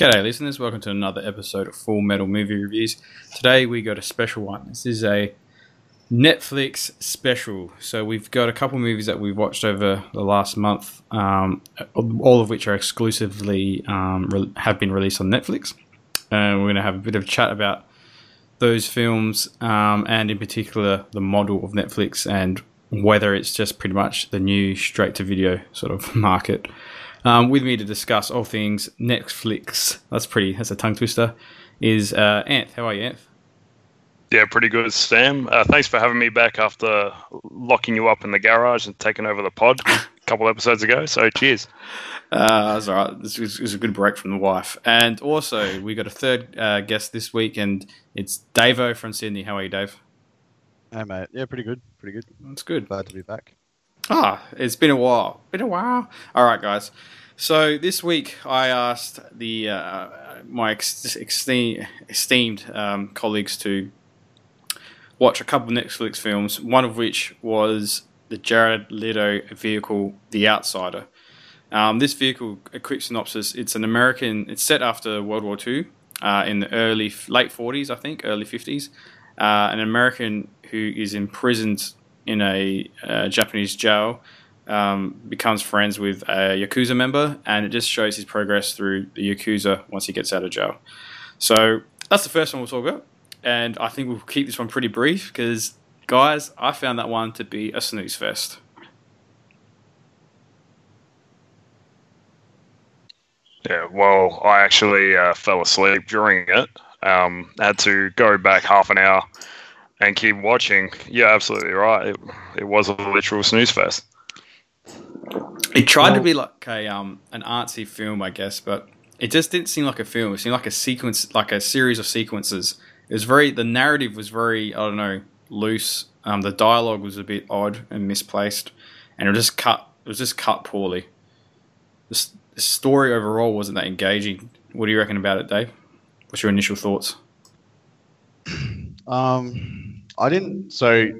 G'day, listeners. Welcome to another episode of Full Metal Movie Reviews. Today we got a special one. This is a Netflix special. So we've got a couple movies that we've watched over the last month, um, all of which are exclusively um, re- have been released on Netflix. And we're going to have a bit of chat about those films, um, and in particular the model of Netflix and whether it's just pretty much the new straight to video sort of market. Um, with me to discuss all things Netflix, that's pretty, that's a tongue twister, is uh, Anth. How are you, Anth? Yeah, pretty good, Sam. Uh, thanks for having me back after locking you up in the garage and taking over the pod a couple episodes ago. So, cheers. Uh, that's all right. This was, was, a good break from the wife. And also, we got a third uh, guest this week, and it's Davo from Sydney. How are you, Dave? Hey, mate. Yeah, pretty good. Pretty good. That's good. Glad to be back. Ah, it's been a while. Been a while. All right, guys. So this week I asked the uh, my ex- esteemed um, colleagues to watch a couple of Netflix films. One of which was the Jared Leto vehicle, The Outsider. Um, this vehicle, a quick synopsis: it's an American. It's set after World War II uh, in the early late 40s, I think, early 50s. Uh, an American who is imprisoned in a uh, Japanese jail um, becomes friends with a Yakuza member, and it just shows his progress through the Yakuza once he gets out of jail. So that's the first one we'll talk about, and I think we'll keep this one pretty brief because, guys, I found that one to be a snooze fest. Yeah, well, I actually uh, fell asleep during it. Um, had to go back half an hour and keep watching. Yeah, absolutely right. It, it was a literal snooze fest. It tried to be like a um an artsy film, I guess, but it just didn't seem like a film. It seemed like a sequence, like a series of sequences. It was very the narrative was very I don't know loose. Um, the dialogue was a bit odd and misplaced, and it was just cut. It was just cut poorly. The, the story overall wasn't that engaging. What do you reckon about it, Dave? What's your initial thoughts? Um, I didn't. So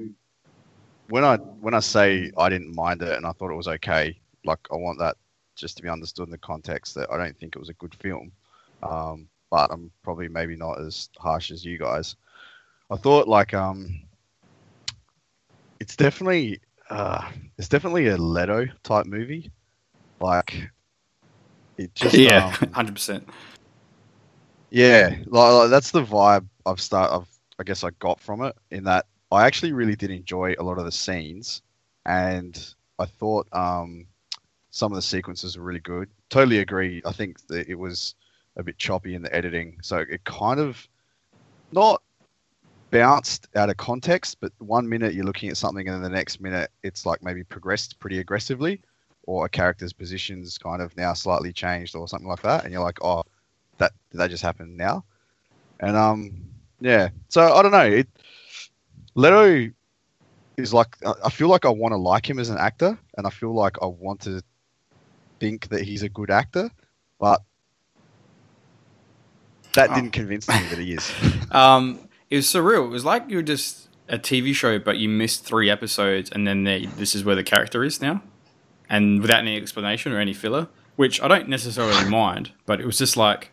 when I when I say I didn't mind it and I thought it was okay, like I want that just to be understood in the context that I don't think it was a good film. Um, but I'm probably maybe not as harsh as you guys. I thought like um, it's definitely uh, it's definitely a Leto type movie. Like it just yeah, um, hundred um, percent. Yeah, like, like, that's the vibe I've start. I've I guess I got from it in that I actually really did enjoy a lot of the scenes, and I thought um, some of the sequences were really good. Totally agree. I think that it was a bit choppy in the editing, so it kind of not bounced out of context, but one minute you're looking at something, and the next minute it's like maybe progressed pretty aggressively, or a character's position's kind of now slightly changed, or something like that, and you're like, oh, that that just happen now? And um, yeah. So I don't know. It Leto is like I feel like I want to like him as an actor, and I feel like I want to think that he's a good actor, but that oh. didn't convince me that he is. um, it was surreal. It was like you were just a TV show, but you missed three episodes, and then this is where the character is now, and without any explanation or any filler, which I don't necessarily mind, but it was just like,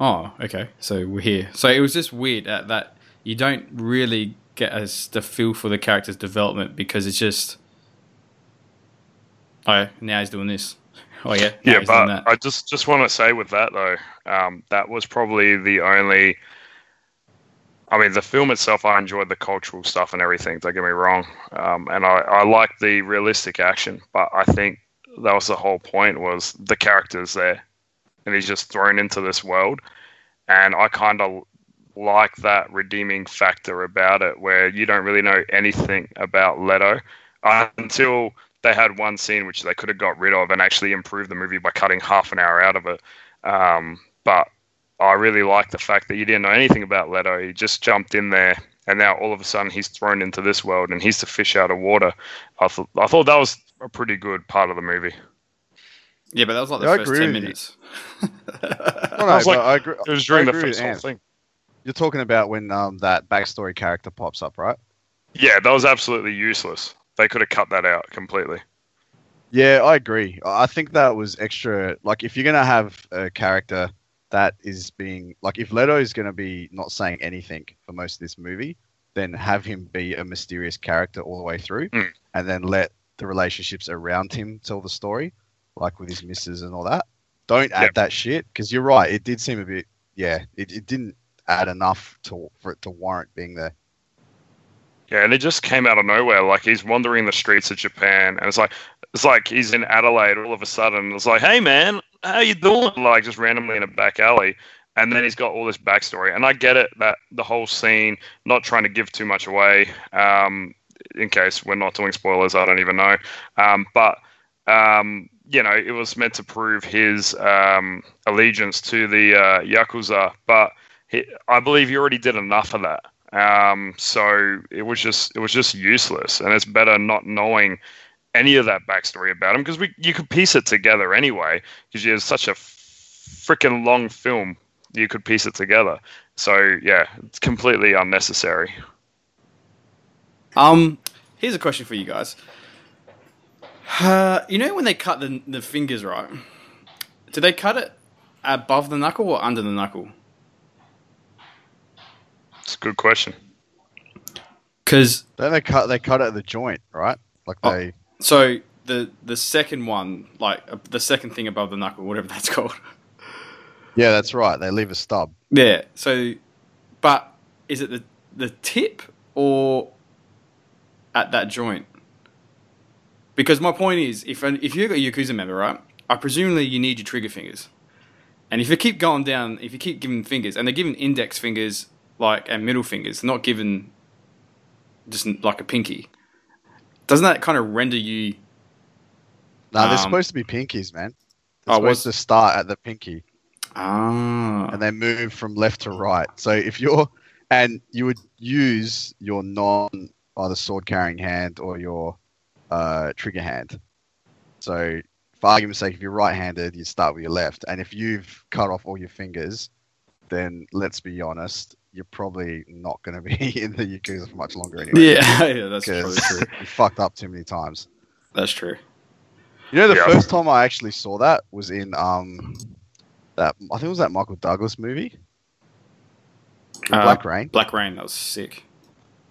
oh, okay, so we're here. So it was just weird at that you don't really get as the feel for the character's development because it's just oh now he's doing this. Oh yeah yeah but i just just want to say with that though um, that was probably the only i mean the film itself i enjoyed the cultural stuff and everything don't get me wrong um, and i i like the realistic action but i think that was the whole point was the characters there and he's just thrown into this world and i kind of like that redeeming factor about it, where you don't really know anything about Leto until they had one scene which they could have got rid of and actually improved the movie by cutting half an hour out of it. Um, but I really like the fact that you didn't know anything about Leto. He just jumped in there, and now all of a sudden he's thrown into this world, and he's the fish out of water. I I thought that was a pretty good part of the movie. Yeah, but that was like the yeah, first ten minutes. well, no, was like, I agree, it was during the first whole thing. You're talking about when um, that backstory character pops up, right? Yeah, that was absolutely useless. They could have cut that out completely. Yeah, I agree. I think that was extra. Like, if you're gonna have a character that is being like, if Leto is gonna be not saying anything for most of this movie, then have him be a mysterious character all the way through, Mm. and then let the relationships around him tell the story, like with his missus and all that. Don't add Yep. that shit because you're right. It did seem a bit. Yeah, it, it didn't add enough to for it to warrant being there. Yeah, and it just came out of nowhere. Like he's wandering the streets of Japan, and it's like it's like he's in Adelaide all of a sudden. It's like, hey man, how you doing? Like just randomly in a back alley, and then he's got all this backstory. And I get it that the whole scene, not trying to give too much away, um, in case we're not doing spoilers, I don't even know. Um, but um, you know, it was meant to prove his um, allegiance to the uh, yakuza, but he, I believe he already did enough of that. Um, so it was just it was just useless, and it's better not knowing any of that backstory about him because we you could piece it together anyway because it's such a freaking long film. You could piece it together. So yeah, it's completely unnecessary. Um, here's a question for you guys. Uh, you know when they cut the the fingers, right? Did they cut it above the knuckle or under the knuckle? It's a good question. Because Then they cut they cut it at the joint, right? Like Oh. they. so the the second one, like uh, the second thing above the knuckle, whatever that's called. Yeah, that's right. They leave a stub. Yeah. So, but is it the the tip or at that joint? Because my point is, if an, if you're a Yakuza member, right? I presumably you need your trigger fingers, and if you keep going down, if you keep giving fingers, and they're giving index fingers like and middle fingers, not given just like a pinky. Doesn't that kind of render you? No, they're Um, supposed to be pinkies, man. They're Oh, supposed was- to start at the pinky Ah. and then move from left to right. So if you're and you would use your non either sword carrying hand or your uh, trigger hand. So for argument's sake, if you're right handed, you start with your left. And if you've cut off all your fingers, then let's be honest, you're probably not going to be in the Yakuza for much longer anyway. Yeah, yeah, that's probably Because true. you fucked up too many times. That's true. You know, the Yeah. first time I actually saw that was in um that I think it was that Michael Douglas movie, Uh, Black Rain. Black Rain, that was sick.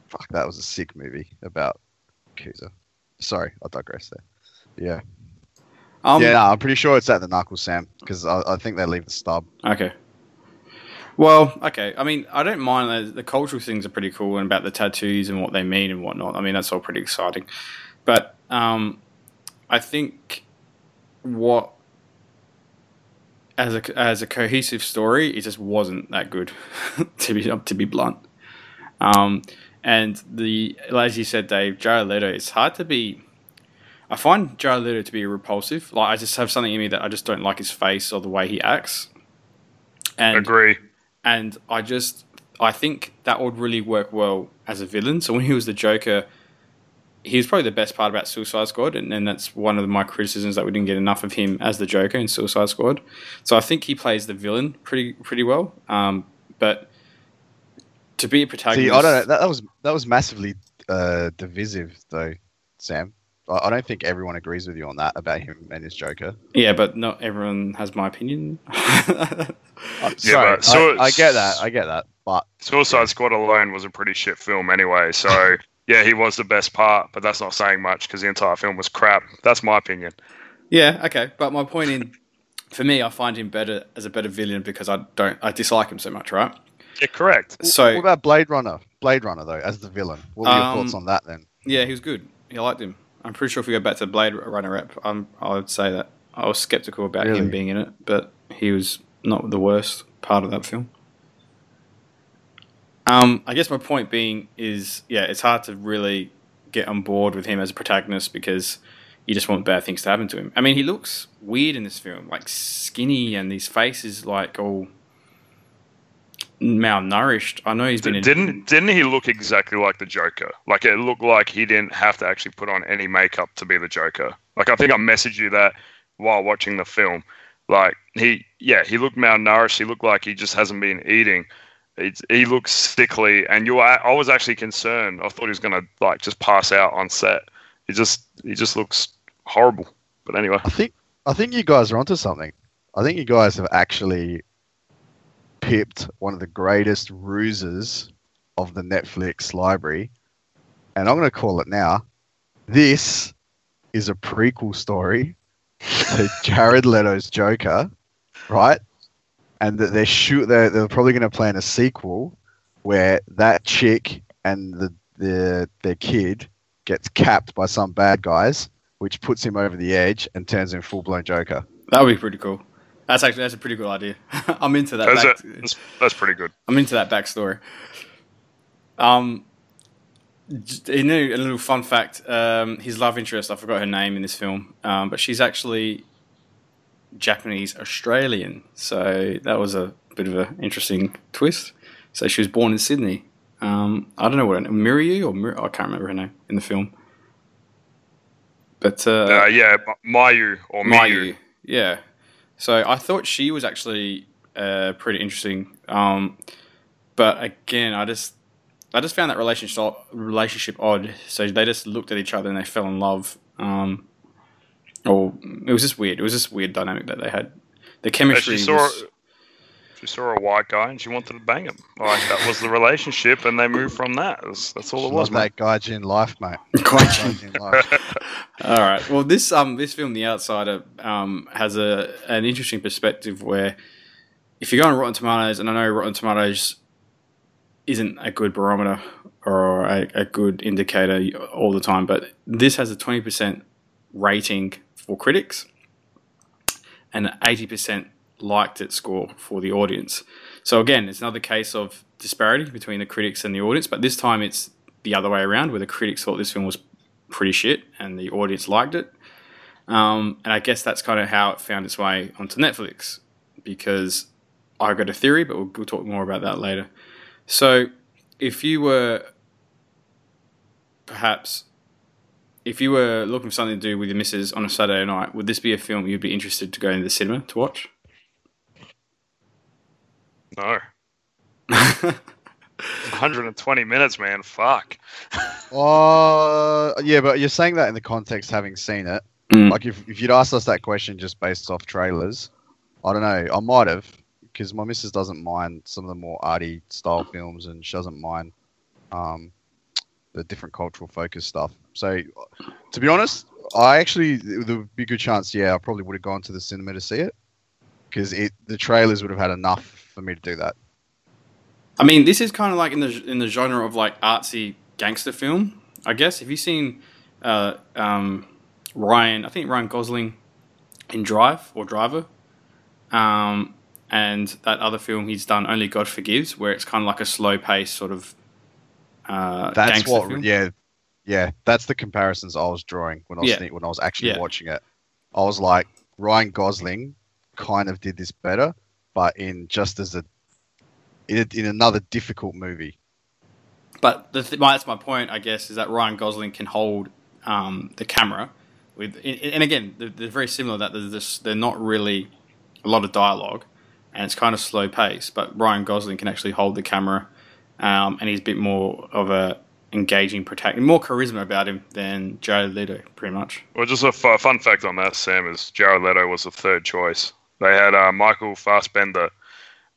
Fuck, that was a sick movie about Yakuza. Sorry, I digress there. Yeah, Um, yeah, no, I'm pretty sure it's at the Knuckles, Sam, because I, I think they leave the stub. Okay. Well, okay. I mean, I don't mind the, the cultural things are pretty cool and about the tattoos and what they mean and whatnot. I mean, that's all pretty exciting. But um, I think what as a as a cohesive story, it just wasn't that good. to be to be blunt. Um, and the as you said, Dave, Jared Leto. It's hard to be. I find Jared Leto to be repulsive. Like I just have something in me that I just don't like his face or the way he acts. And Agree. and I just I think that would really work well as a villain. So when he was the Joker, he was probably the best part about Suicide Squad, and, and that's one of my criticisms that we didn't get enough of him as the Joker in Suicide Squad. So I think he plays the villain pretty pretty well. Um, but to be a protagonist, See, I don't know. That, that was that was massively uh, divisive, though, Sam. I, I don't think everyone agrees with you on that about him and his Joker. yeah, but not everyone has my opinion. Uh, sorry, but so I, I get that. I get that. But Suicide Squad alone was a pretty shit film anyway. So yeah, he was the best part, but that's not saying much because the entire film was crap. That's my opinion. Yeah, okay. But my point in, for me, I find him better as a better villain because I don't, I dislike him so much, right? Yeah, correct. So what about Blade Runner? Blade Runner, though, as the villain. What were your Um, thoughts on that then? yeah, he was good. I liked him. I'm pretty sure if we go back to Blade Runner rep, I'm, I would say that I was skeptical about Really? him being in it, but he was not the worst part of that film. Um, I guess my point being is, yeah, it's hard to really get on board with him as a protagonist because you just want bad things to happen to him. I mean, he looks weird in this film, like skinny, and his face is like all malnourished. I know he's been in, Didn't didn't he look exactly like the Joker? Like it looked like he didn't have to actually put on any makeup to be the Joker. Like I think I messaged you that while watching the film. Like he, yeah, he looked malnourished. He looked like he just hasn't been eating. It's, he looks sickly, and you. I, I was actually concerned. I thought he was gonna like just pass out on set. He just, he just looks horrible. But anyway, I think I think you guys are onto something. I think you guys have actually pipped one of the greatest ruses of the Netflix library, and I'm going to call it now. This is a prequel story to Jared Leto's Joker, right? And that they're shoot they're, they're probably going to plan a sequel where that chick and the, the their kid gets capped by some bad guys, which puts him over the edge and turns him full blown Joker. That would be pretty cool. That's actually that's a pretty good idea. I'm into that. that's, back- it. That's, that's pretty good. I'm into that backstory. Um, j- in a, a little fun fact, um, his love interest, I forgot her name in this film, um, but she's actually Japanese Australian. So that was a bit of an interesting twist. So she was born in Sydney. Um, I don't know what Miriu or Mir- I can't remember her name in the film. But uh, Uh, yeah, Mayu or Miyu. Mayu. Yeah. So I thought she was actually uh, pretty interesting. Um, but again, I just I just found that relationship relationship odd. So they just looked at each other and they fell in love. Um, or it was just weird. It was just weird dynamic that they had. The chemistry She saw was, she saw a white guy and she wanted to bang him. Like that was the relationship, and they moved from that. That's, that's all it was, Love mate. that Gaijin life, mate. quite Gaijin life. All right. Well, this um this film, The Outsider, um has a an interesting perspective where if you go on Rotten Tomatoes, and I know Rotten Tomatoes isn't a good barometer or a, a good indicator all the time, but this has a twenty percent rating for critics and an eighty percent liked it score for the audience. So again, it's another case of disparity between the critics and the audience, but this time it's the other way around, where the critics thought this film was pretty shit and the audience liked it. Um, and I guess that's kind of how it found its way onto Netflix because I got a theory, but we'll, we'll talk more about that later. So, if you were perhaps if you were looking for something to do with your missus on a Saturday night, would this be a film you'd be interested to go into the cinema to watch? No, 120 minutes, man. Fuck. Oh, yeah, but you're saying that in the context having seen it. Mm. Like, if, if you'd asked us that question just based off trailers, I don't know. I might have, because my missus doesn't mind some of the more arty style films and she doesn't mind um, the different cultural focus stuff. So, to be honest, I actually, there would be a good chance, yeah, I probably would have gone to the cinema to see it. Because it the trailers would have had enough for me to do that. I mean, this is kind of like in the in the genre of like artsy gangster film, I guess. Have you seen uh, um, Ryan? I think Ryan Gosling in Drive or Driver, um, and that other film he's done, Only God Forgives, where it's kind of like a slow pace sort of. Uh, That's gangster what, film. yeah, yeah. That's the comparisons I was drawing when I was Yeah. when I was actually Yeah. watching it. I was like, Ryan Gosling kind of did this better, but in just as a in, in another difficult movie. But the th- my, that's my point, I guess, is that Ryan Gosling can hold um, the camera with, and and again, they're, they're very similar. That there's this, they're not really a lot of dialogue, and it's kind of slow pace. But Ryan Gosling can actually hold the camera, um, and he's a bit more of a engaging protagonist, more charisma about him than Jared Leto, pretty much. Well, just a fun fact on that, Sam, is Jared Leto was the third choice. They had uh, Michael Fassbender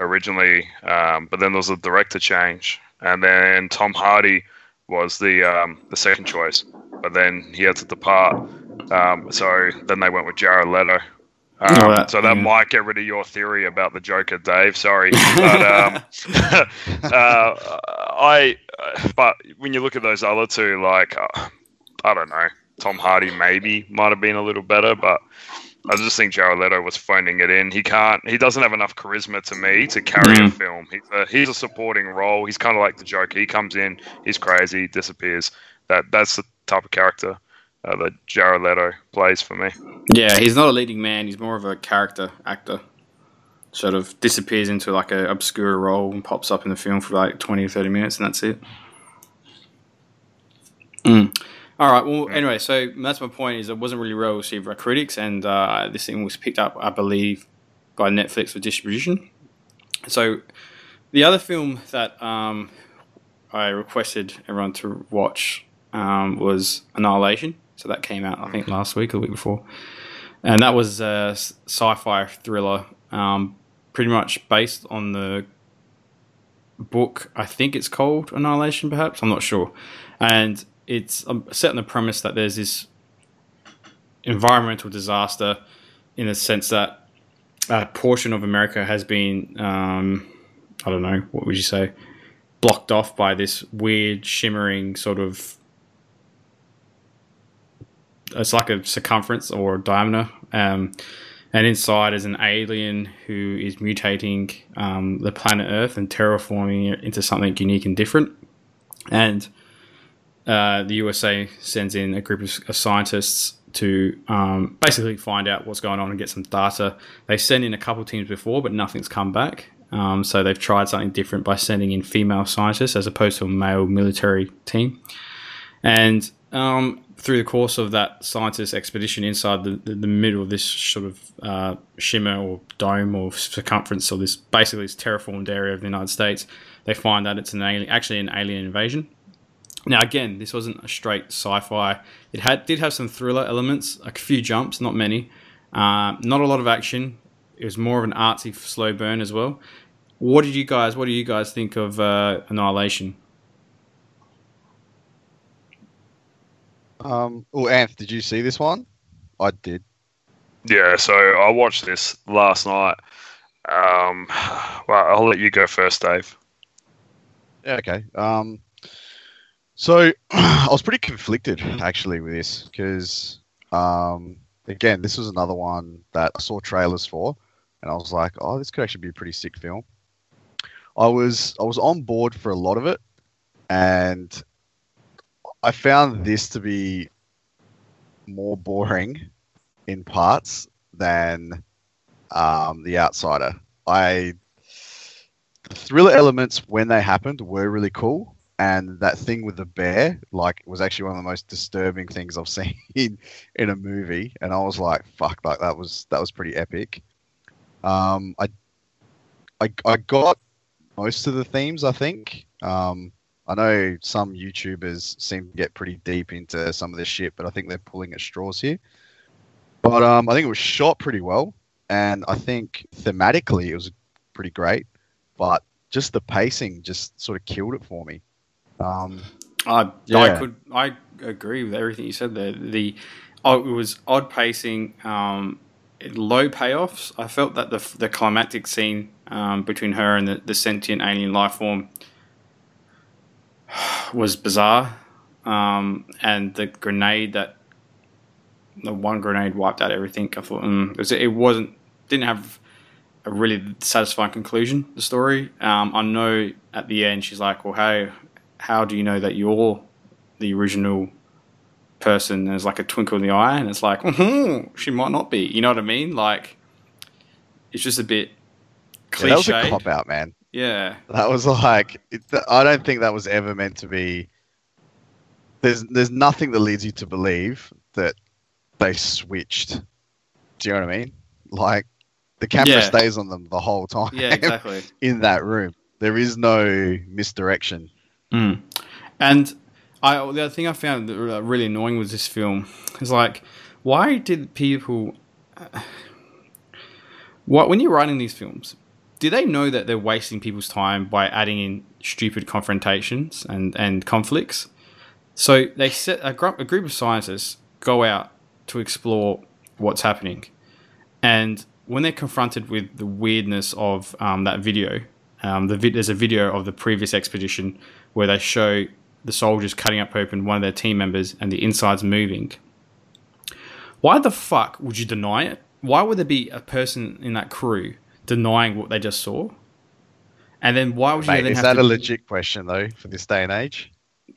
originally, um, but then there was a director change, and then Tom Hardy was the um, the second choice, but then he had to depart. Um, so then they went with Jared Leto. Um, Oh, that- so that yeah. might get rid of your theory about the Joker, Dave. Sorry, but um, uh, I. But when you look at those other two, like uh, I don't know, Tom Hardy maybe might have been a little better, but I just think Jared Leto was phoning it in. He can't. He doesn't have enough charisma to me to carry a Mhm. film. He's a, he's a supporting role. He's kind of like the Joker. He comes in, he's crazy, disappears. That that's the type of character uh, that Jared Leto plays for me. Yeah, he's not a leading man. He's more of a character actor. Sort of disappears into like a obscure role and pops up in the film for like twenty or thirty minutes, and that's it. Mm. All right. Well, anyway, so that's my point. Is it wasn't really well received by critics, and uh, this thing was picked up, I believe, by Netflix for distribution. So, the other film that um, I requested everyone to watch um, was Annihilation. So that came out, I think, last week or the week before. and that was a sci-fi thriller, um, pretty much based on the book. I think it's called Annihilation, perhaps. I'm not sure, and it's um, set on the premise that there's this environmental disaster in the sense that a portion of America has been, um, I don't know, what would you say, blocked off by this weird shimmering sort of. It's like a circumference or a diameter, um, and inside is an alien who is mutating um, the planet Earth and terraforming it into something unique and different. And uh, the USA sends in a group of, scientists to um, basically find out what's going on and get some data. They sent in a couple teams before, but nothing's come back. Um, so they've tried something different by sending in female scientists as opposed to a male military team. And um, through the course of that scientist expedition inside the, the, the middle of this sort of uh, shimmer or dome or circumference or this basically this terraformed area of the United States, they find that it's an alien, actually an alien invasion. Now, again, this wasn't a straight sci-fi. It had did have some thriller elements, a few jumps, not many. Uh, not a lot of action. It was more of an artsy, slow burn as well. What did you guys? What do you guys think of uh, Annihilation? Um, oh, Anth, did you see this one? I did. Yeah, so I watched this last night. Um, well, I'll let you go first, Dave. Yeah, okay. Um, so I was pretty conflicted actually with this because, um, again, this was another one that I saw trailers for, and I was like, oh, this could actually be a pretty sick film. I was I was on board for a lot of it, and I found this to be more boring in parts than um, The Outsider. I the thriller elements when they happened were really cool, and that thing with the bear, like, was actually one of the most disturbing things I've seen in, a movie. And I was like, "Fuck!" Like that was that was pretty epic. Um, I, I, I got most of the themes. I think. Um, I know some YouTubers seem to get pretty deep into some of this shit, but I think they're pulling at straws here. But um, I think it was shot pretty well, and I think thematically it was pretty great. But just the pacing just sort of killed it for me. Um, I, I could I agree with everything you said there. The oh, it was odd pacing, um, low payoffs. I felt that the the climactic scene um, between her and the, the sentient alien life form was bizarre, um, and the grenade that the one grenade wiped out everything. I thought mm, it, was, it wasn't didn't have a really satisfying conclusion. The story. Um, I know at the end she's like, "Well, how how do you know that you're the original person?" There's like a twinkle in the eye, and it's like, mm she might not be. You know what I mean? Like, it's just a bit yeah, that was a cop out, man. Yeah, That was like it, I don't think that was ever meant to be. There's there's nothing that leads you to believe that they switched. Do you know what I mean? Like the camera Yeah. stays on them the whole time yeah, exactly. in that room. There is no misdirection. Mm. And I, the other thing I found really annoying with this film is like, why did people, what when you're writing these films, do they know that they're wasting people's time by adding in stupid confrontations and, and conflicts? So they set a, group a group of scientists go out to explore what's happening, and when they're confronted with the weirdness of um, that video, um, the vid- there's a video of the previous expedition where they show the soldiers cutting up open one of their team members and the insides moving. Why the fuck would you deny it? Why would there be a person in that crew denying what they just saw? And then why would you Mate, is have that to a legit question though for this day and age?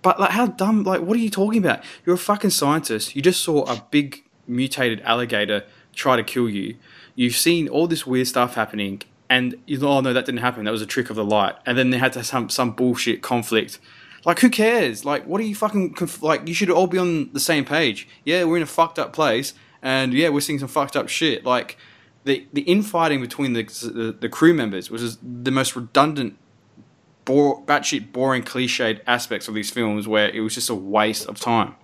but like, how dumb? Like, what are you talking about? You're a fucking scientist. You just saw a big mutated alligator try to kill you. You've seen all this weird stuff happening, and you know, oh no, that didn't happen. That was a trick of the light. And then they had to have some some bullshit conflict. Like, who cares? Like, what are you fucking conf- like? You should all be on the same page. Yeah, we're in a fucked up place, and yeah, we're seeing some fucked up shit. Like, the the infighting between the the, the crew members was just the most redundant bore, batshit boring, cliched aspects of these films where it was just a waste of time.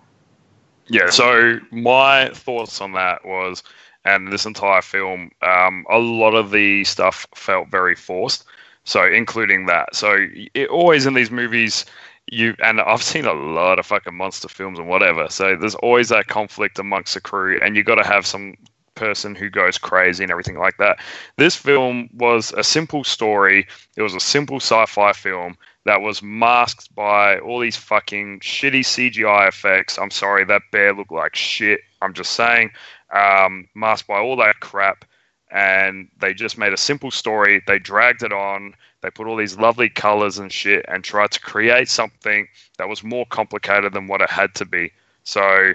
Yeah, so my thoughts on that was, and this entire film, um, a lot of the stuff felt very forced. So, including that. So, it always in these movies, you and I've seen a lot of fucking monster films and whatever. So, there's always that conflict amongst the crew, and you got to have some person who goes crazy and everything like that. This film was a simple story. It was a simple sci-fi film that was masked by all these fucking shitty CGI effects. I'm sorry, that bear looked like shit. I'm just saying, um, masked by all that crap. And they just made a simple story. They dragged it on. They put all these lovely colors and shit and tried to create something that was more complicated than what it had to be. So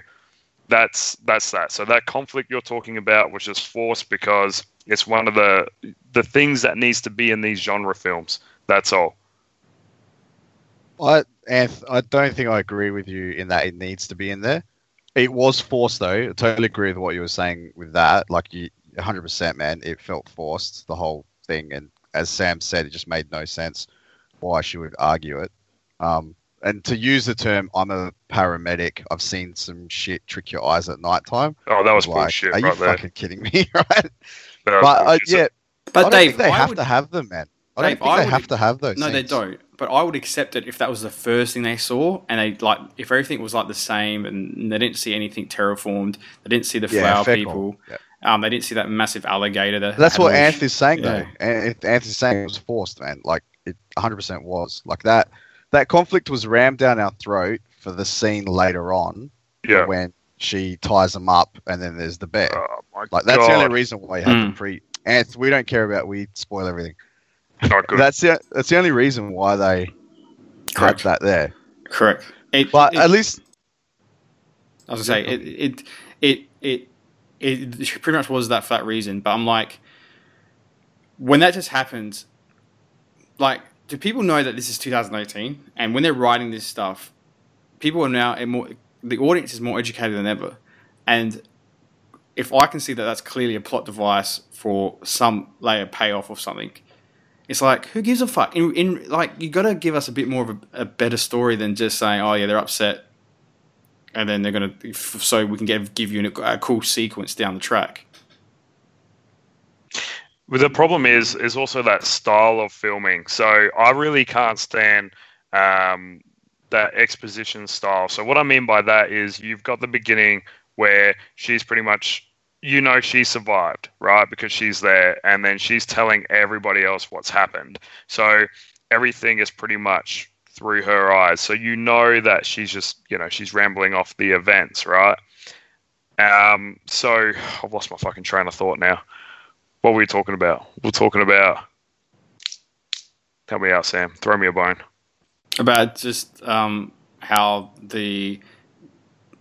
that's that's that. So that conflict you're talking about was just forced because it's one of the the things that needs to be in these genre films. That's all. I Anth, I don't think I agree with you in that it needs to be in there. It was forced though. I totally agree with what you were saying with that. Like you, 100%, man. It felt forced the whole thing, and as Sam said, it just made no sense why she would argue it. Um, and to use the term, I'm a paramedic. I've seen some shit trick your eyes at night time. Oh, that was like, bullshit. Are you there. fucking kidding me? Right? That But uh, bullshit. So- yeah, I But don't Dave, think they have would, to have them, man. I don't think I they would- have to have those. no, they don't. But I would accept it if that was the first thing they saw, and they like if everything was like the same, and they didn't see anything terraformed, they didn't see the Yeah, flower people. Yeah. um, they didn't see that massive alligator. That That's what all- Anth is saying, Yeah. though. An- Anth is saying it was forced, man. Like it 100% was. Like that. That conflict was rammed down our throat for the scene later on yeah. when she ties them up, and then there's the bear. Oh my like that's God. the only reason why you had Mm. to pre. Anth, we don't care about. We spoil everything. Not good. That's the that's the only reason why they had Correct. that there. Correct. It, But it- at least I was gonna say it, it, it, it, it pretty much was that for that reason. But I'm like, when that just happens, like, do people know that this is 2018? And when they're writing this stuff, people are now more the audience is more educated than ever. And if I can see that that's clearly a plot device for some later payoff or something, it's like who gives a fuck? In, in like you got to give us a bit more of a, a better story than just saying, oh yeah, they're upset and then they're gonna so we can get, give you a, cool sequence down the track. But the problem is is also that style of filming. So I really can't stand um, that exposition style. So what I mean by that is you've got the beginning where she's pretty much you know she survived, right? Because she's there and then she's telling everybody else what's happened. So everything is pretty much through her eyes. So you know that she's just, you know, she's rambling off the events, right? Um, so I've lost my fucking train of thought now. What were we talking about? We're talking about. Help me out, Sam. Throw me a bone. About just um, how the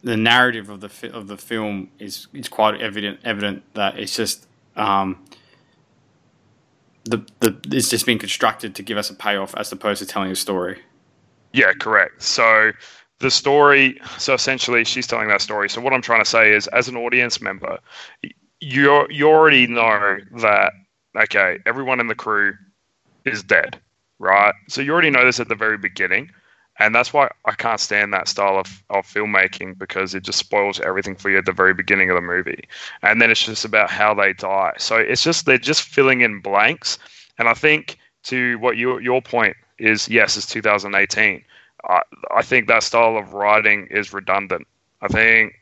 the narrative of the fi- of the film is is quite evident evident that it's just um, the the it's just been constructed to give us a payoff as opposed to telling a story. Yeah, correct. So the story. So essentially, she's telling that story. So what I'm trying to say is, as an audience member, you you already know that okay, everyone in the crew is dead, right? So you already know this at the very beginning. And that's why I can't stand that style of, of filmmaking because it just spoils everything for you at the very beginning of the movie. And then it's just about how they die. So it's just they're just filling in blanks. And I think to what your your point is, yes, it's 2018. I, I think that style of writing is redundant. I think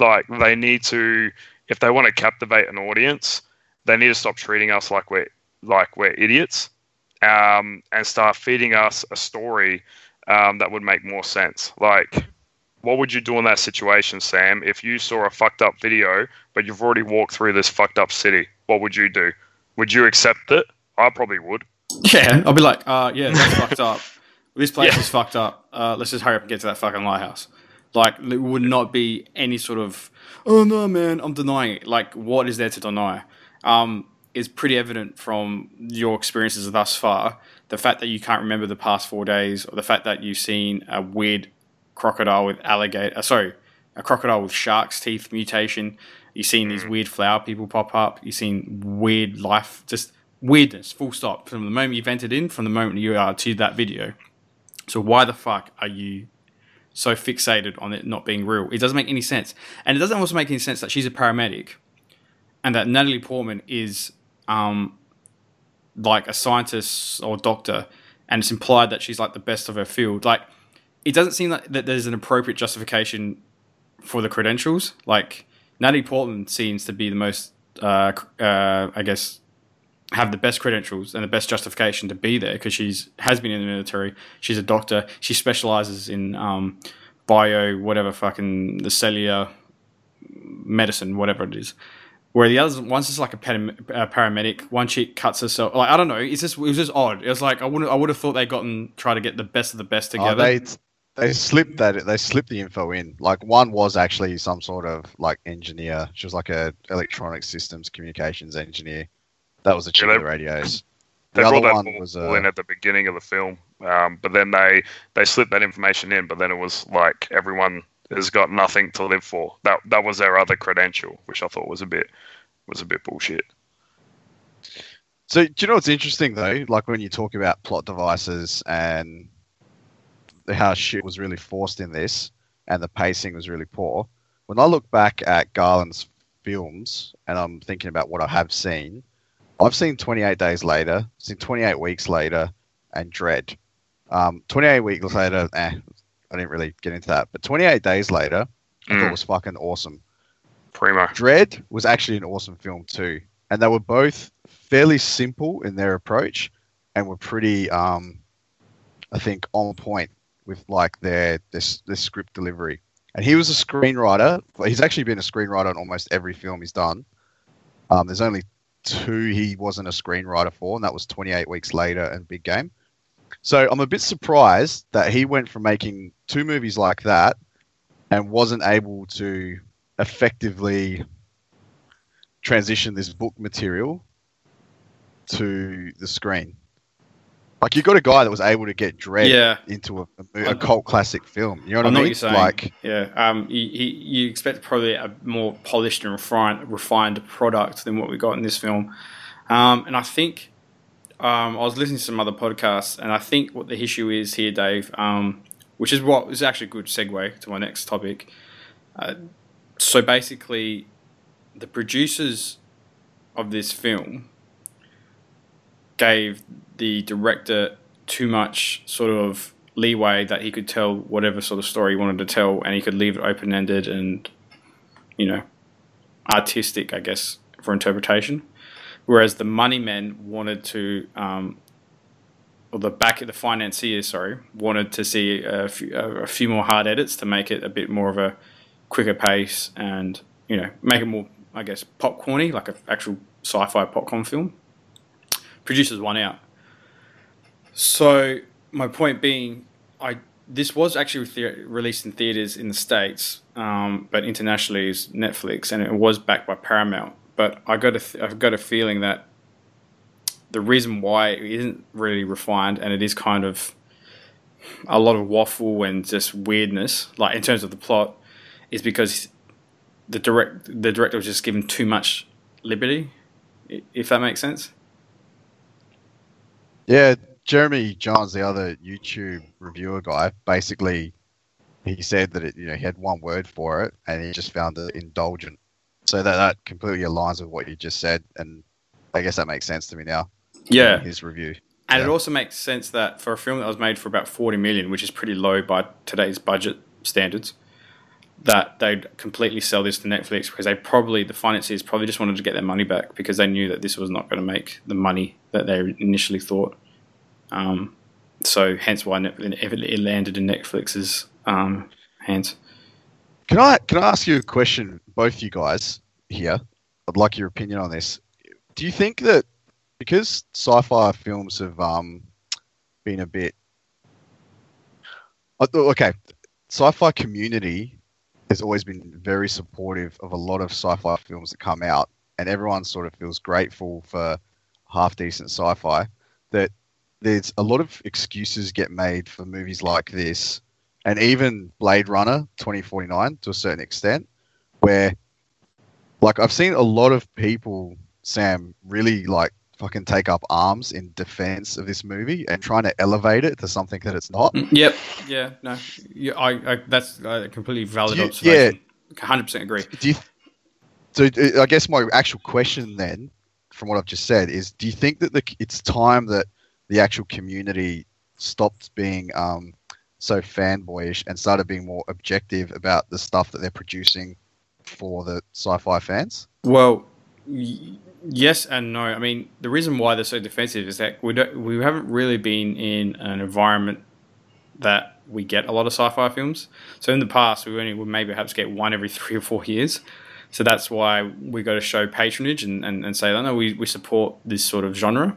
like they need to, if they want to captivate an audience, they need to stop treating us like we're like we're idiots, um, and start feeding us a story um, that would make more sense. Like, what would you do in that situation, Sam? If you saw a fucked up video, but you've already walked through this fucked up city, what would you do? Would you accept it? I probably would. Yeah, I'll be like, uh, yeah, that's fucked up. This place Yeah. is fucked up. Uh, let's just hurry up and get to that fucking lighthouse. Like, it would not be any sort of, oh no, man, I'm denying it. Like, what is there to deny? Um, is pretty evident from your experiences thus far. The fact that you can't remember the past four days, or the fact that you've seen a weird crocodile with alligator, uh, sorry, a crocodile with shark's teeth mutation. You've seen these weird flower people pop up. You've seen weird life, just weirdness, full stop. From the moment you've entered in, from the moment you are to that video. So why the fuck are you so fixated on it not being real? It doesn't make any sense. And it doesn't also make any sense that she's a paramedic and that Natalie Portman is um, like a scientist or doctor, and it's implied that she's like the best of her field. Like, it doesn't seem like that there's an appropriate justification for the credentials. Like, Natalie Portman seems to be the most, uh, uh, I guess, have the best credentials and the best justification to be there because she's has been in the military. She's a doctor. She specializes in um, bio, whatever fucking the cellular medicine, whatever it is. Where the others, one's just like a paramedic. One chick cuts herself. Like I don't know. It's just it was just odd. It was like I wouldn't I would have thought they'd gotten try to get the best of the best Oh, together. they they slipped that they slipped the info in. Like one was actually some sort of like engineer. She was like a electronic systems communications engineer. That was a chick Yeah, with they- radios. They The brought other that one ball was ball uh, in at the beginning of the film, um, but then they they slipped that information in. But then it was like everyone has got nothing to live for. That that was their other credential, which I thought was a bit was a bit bullshit. So do you know what's interesting though? Like when you talk about plot devices and how shit was really forced in this, and the pacing was really poor. When I look back at Garland's films, and I'm thinking about what I have seen, I've seen 28 Days Later, seen 28 Weeks Later, and Dredd. Um, 28 Weeks Later, eh, I didn't really get into that, but 28 Days Later, I thought Mm. was fucking awesome. Primo. Dredd was actually an awesome film too, and they were both fairly simple in their approach, and were pretty, um, I think, on point with like their this their script delivery. And he was a screenwriter. He's actually been a screenwriter on almost every film he's done. Um, there's only two he wasn't a screenwriter for, and that was 28 Weeks Later and Big Game. So I'm a bit surprised that he went from making two movies like that and wasn't able to effectively transition this book material to the screen. Like you got a guy that was able to get Dredd yeah, into a, a, a cult classic film. You know what I I know mean? what you're saying. Like yeah. Um, you, you, you expect probably a more polished and refined, refined product than what we got in this film. Um, and I think um, I was listening to some other podcasts, and I think what the issue is here, Dave, um, which is what is actually a good segue to my next topic. Uh, so basically, the producers of this film gave the director too much sort of leeway that he could tell whatever sort of story he wanted to tell, and he could leave it open ended and, you know, artistic, I guess, for interpretation. Whereas the money men wanted to, um, or the back the financiers, sorry, wanted to see a few, a few more hard edits to make it a bit more of a quicker pace and you know make it more, I guess, popcorny, like an actual sci-fi popcorn film. Producers won out. So my point being, I this was actually thea- released in theaters in the states, um, but internationally is Netflix, and it was backed by Paramount. But I got a th- I've got a feeling that the reason why it isn't really refined, and it is kind of a lot of waffle and just weirdness, like in terms of the plot, is because the direct the director was just given too much liberty, if that makes sense. Yeah, Jeremy Jahns, the other YouTube reviewer guy, basically he said that it, you know he had one word for it, and he just found it indulgent. So that that completely aligns with what you just said, and I guess that makes sense to me now. Yeah, his review. And it also makes sense that for a film that was made for about 40 million, which is pretty low by today's budget standards, that they'd completely sell this to Netflix because they probably, the financiers probably just wanted to get their money back because they knew that this was not going to make the money that they initially thought. Um, so hence why it landed in Netflix's um, hands. Can I can I ask you a question, both you guys here? I'd like your opinion on this. Do you think that because sci-fi films have um, been a bit okay, sci-fi community has always been very supportive of a lot of sci-fi films that come out, and everyone sort of feels grateful for half decent sci-fi. That there's a lot of excuses get made for movies like this, and even Blade Runner 2049 to a certain extent, where like I've seen a lot of people, Sam, really like fucking take up arms in defense of this movie and trying to elevate it to something that it's not. Mm, Yep. Yeah. No. Yeah. I. I that's a completely valid You- observation. Hundred percent agree. Do you So uh, I guess my actual question then, from what I've just said, is: Do you think that the, it's time that the actual community stopped being um, so fanboyish and started being more objective about the stuff that they're producing for the sci-fi fans? Well, y- yes and no. I mean, the reason why they're so defensive is that we don't, we haven't really been in an environment that we get a lot of sci-fi films. So in the past, we only would maybe perhaps get one every three or four years. So that's why we got to show patronage and, and, and say, oh, no, we, we support this sort of genre.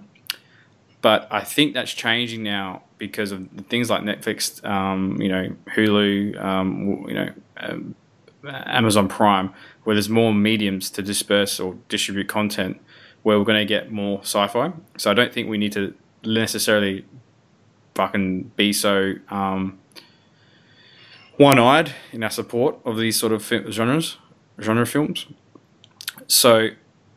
But I think that's changing now because of things like Netflix, um, you know, Hulu, um, you know, um, Amazon Prime, where there's more mediums to disperse or distribute content, where we're going to get more sci-fi. So I don't think we need to necessarily fucking be so um, one-eyed in our support of these sort of genres, genre films. So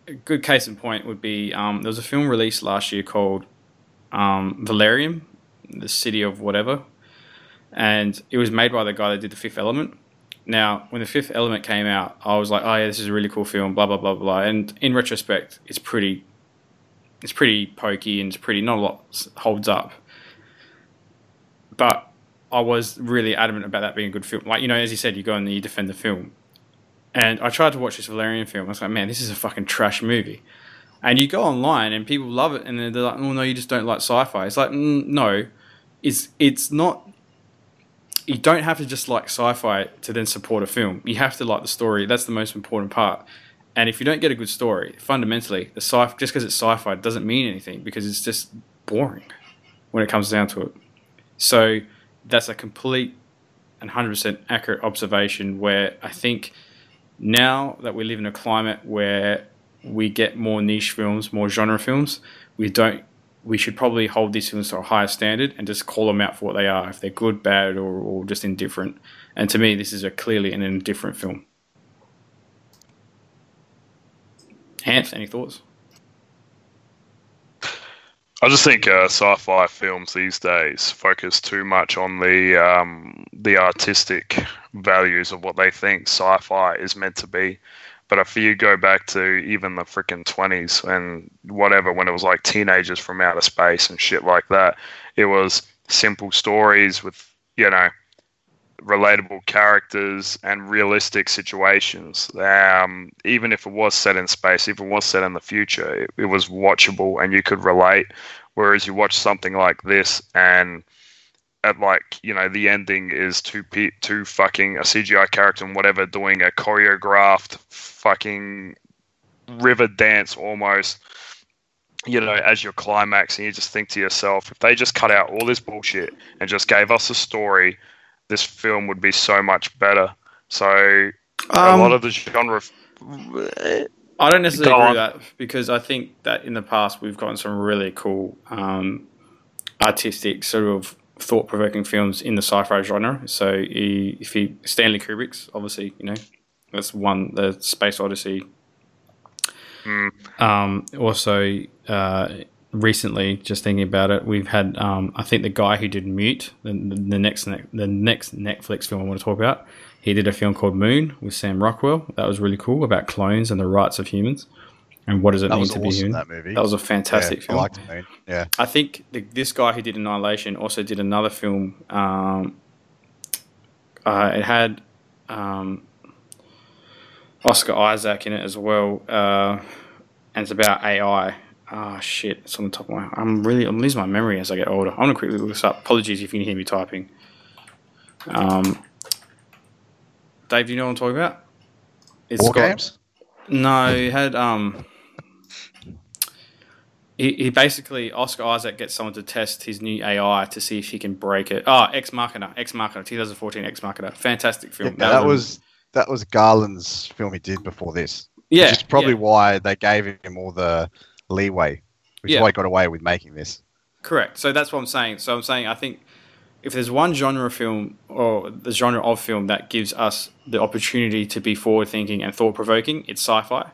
a good case in point would be um, there was a film released last year called um, Valerian, the city of whatever, and it was made by the guy that did the Fifth Element. Now, when the Fifth Element came out, I was like, "Oh yeah, this is a really cool film." Blah blah blah blah. And in retrospect, it's pretty, it's pretty pokey and it's pretty not a lot holds up. But I was really adamant about that being a good film. Like you know, as you said, you go and you defend the film. And I tried to watch this Valerian film. I was like, "Man, this is a fucking trash movie." And you go online and people love it, and they're like, "Oh no, you just don't like sci-fi." It's like, mm, no, it's it's not. You don't have to just like sci-fi to then support a film. You have to like the story. That's the most important part. And if you don't get a good story, fundamentally, the sci just because it's sci-fi doesn't mean anything because it's just boring when it comes down to it. So that's a complete and 100% accurate observation where I think now that we live in a climate where we get more niche films, more genre films, we don't we should probably hold these films to a higher standard and just call them out for what they are, if they're good, bad, or, or just indifferent. And to me, this is a clearly an indifferent film. Hans, any thoughts? I just think uh, sci-fi films these days focus too much on the um, the artistic values of what they think sci-fi is meant to be. But if you go back to even the freaking twenties and whatever, when it was like teenagers from outer space and shit like that, it was simple stories with you know relatable characters and realistic situations. Um, even if it was set in space, if it was set in the future, it, it was watchable and you could relate. Whereas you watch something like this and at like you know the ending is two pe- two fucking a CGI character and whatever doing a choreographed fucking river dance almost you know as your climax and you just think to yourself if they just cut out all this bullshit and just gave us a story this film would be so much better. So um, a lot of the genre. I don't necessarily agree with that because I think that in the past we've gotten some really cool um, artistic sort of thought provoking films in the sci-fi genre. So if you Stanley Kubrick's obviously you know that's one the Space Odyssey. Mm. Um, also, uh, recently, just thinking about it, we've had um, I think the guy who did Mute, the, the next the next Netflix film I want to talk about. He did a film called Moon with Sam Rockwell. That was really cool about clones and the rights of humans and what does it that mean to awesome, be human. That movie. That was a fantastic yeah, film. I liked Moon. Yeah. I think the, this guy who did Annihilation also did another film. Um, uh, it had um, Oscar Isaac in it as well, uh, and it's about AI Ah, oh, shit. It's on the top of my. I'm really. I'm losing my memory as I get older. I'm gonna quickly look this up. Apologies if you can hear me typing. Um, Dave, do you know what I'm talking about? It's War got, games. No, he had um. He, he basically Oscar Isaac gets someone to test his new AI to see if he can break it. Oh, Ex Machina, Ex Machina, 2014 Ex Machina, fantastic film. Yeah, that, that, was, that was Garland's film he did before this. Yeah, which is probably yeah. why they gave him all the leeway, which yeah. is why he got away with making this. Correct. So that's what I'm saying. So I'm saying I think if there's one genre of film or the genre of film that gives us the opportunity to be forward thinking and thought provoking, it's sci fi.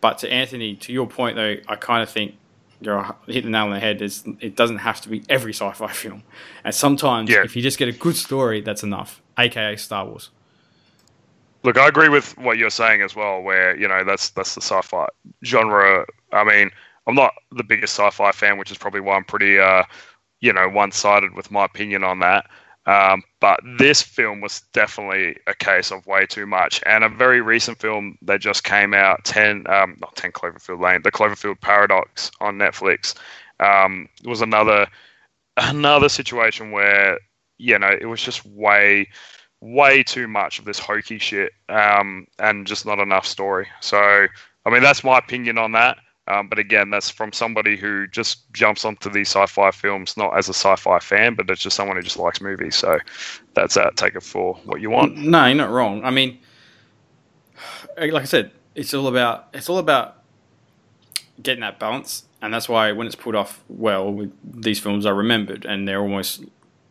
But to Anthony, to your point though, I kind of think you're hitting the nail on the head. It's, it doesn't have to be every sci fi film. And sometimes yeah. if you just get a good story, that's enough, aka Star Wars. Look, I agree with what you're saying as well. Where you know that's that's the sci-fi genre. I mean, I'm not the biggest sci-fi fan, which is probably why I'm pretty, uh, you know, one-sided with my opinion on that. Um, but this film was definitely a case of way too much. And a very recent film that just came out, 10, um, not 10 Cloverfield Lane, The Cloverfield Paradox on Netflix, um, was another another situation where, you know, it was just way, way too much of this hokey shit um, and just not enough story. So, I mean, that's my opinion on that. Um, but again, that's from somebody who just jumps onto these sci-fi films not as a sci-fi fan, but it's just someone who just likes movies. So that's that. Take it for what you want. No, you're not wrong. I mean, like I said, it's all about it's all about getting that balance, and that's why when it's pulled off well, these films are remembered and they're almost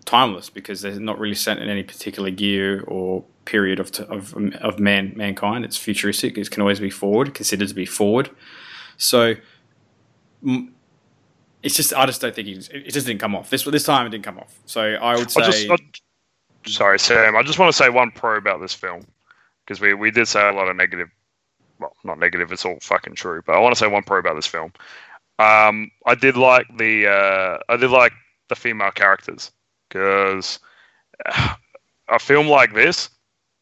timeless because they're not really set in any particular year or period of of, of man mankind. It's futuristic. It can always be forward, considered to be forward. So it's just I just don't think it, it just didn't come off. This this time it didn't come off. So I would say. I just, I, sorry, Sam. I just want to say one pro about this film because we we did say a lot of negative. Well, not negative. It's all fucking true. But I want to say one pro about this film. Um, I did like the uh, I did like the female characters because a film like this,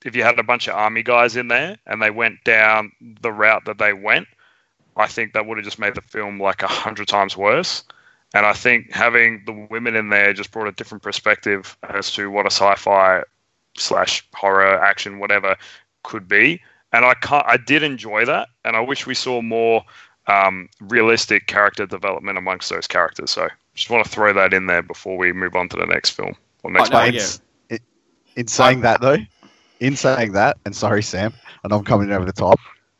if you had a bunch of army guys in there and they went down the route that they went, I think that would have just made the film like a hundred times worse. And I think having the women in there just brought a different perspective as to what a sci-fi slash horror action whatever could be. And I can't, I did enjoy that, and I wish we saw more um, realistic character development amongst those characters. So just want to throw that in there before we move on to the next film or next. Oh, no, in, in saying that though, in saying that, and sorry Sam, and I'm coming over the top.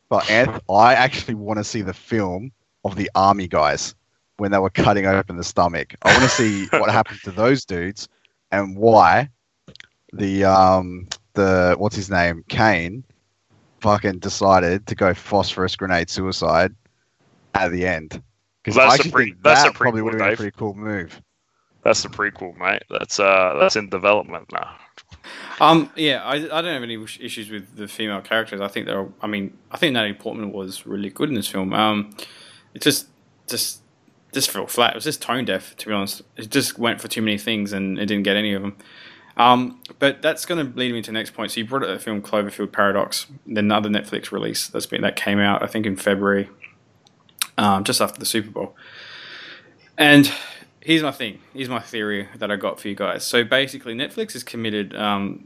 But Anth, I actually want to see the film of the army guys when they were cutting open the stomach. I want to see what happened to those dudes and why the um the what's his name Kane fucking decided to go phosphorus grenade suicide at the end. Because I actually pre- think that probably would have been a pretty cool move. That's the prequel, mate. That's uh that's in development now. Um, yeah, I, I don't have any issues with the female characters. I think they're. I mean, I think Natalie Portman was really good in this film. Um, it just just just felt flat. It was just tone deaf, to be honest. It just went for too many things, and it didn't get any of them. Um, but that's going to lead me to the next point. So you brought up the film Cloverfield Paradox, then another Netflix release that's been that came out, I think, in February, um, just after the Super Bowl. And here's my thing. Here's my theory that I got for you guys. So basically, Netflix has committed. Um,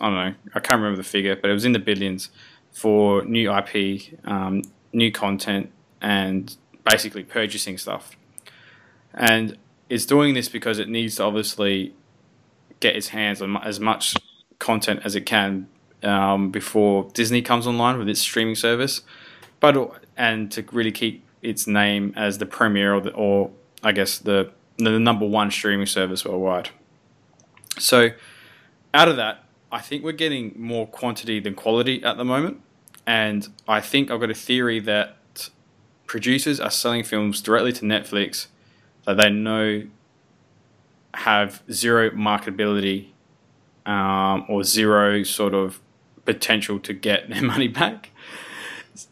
I don't know. I can't remember the figure, but it was in the billions for new IP, um, new content, and basically purchasing stuff. And it's doing this because it needs to obviously get its hands on as much content as it can um, before Disney comes online with its streaming service, but and to really keep its name as the premier or, the, or I guess the the number one streaming service worldwide. So, out of that, I think we're getting more quantity than quality at the moment. And I think I've got a theory that producers are selling films directly to Netflix that they know have zero marketability um, or zero sort of potential to get their money back.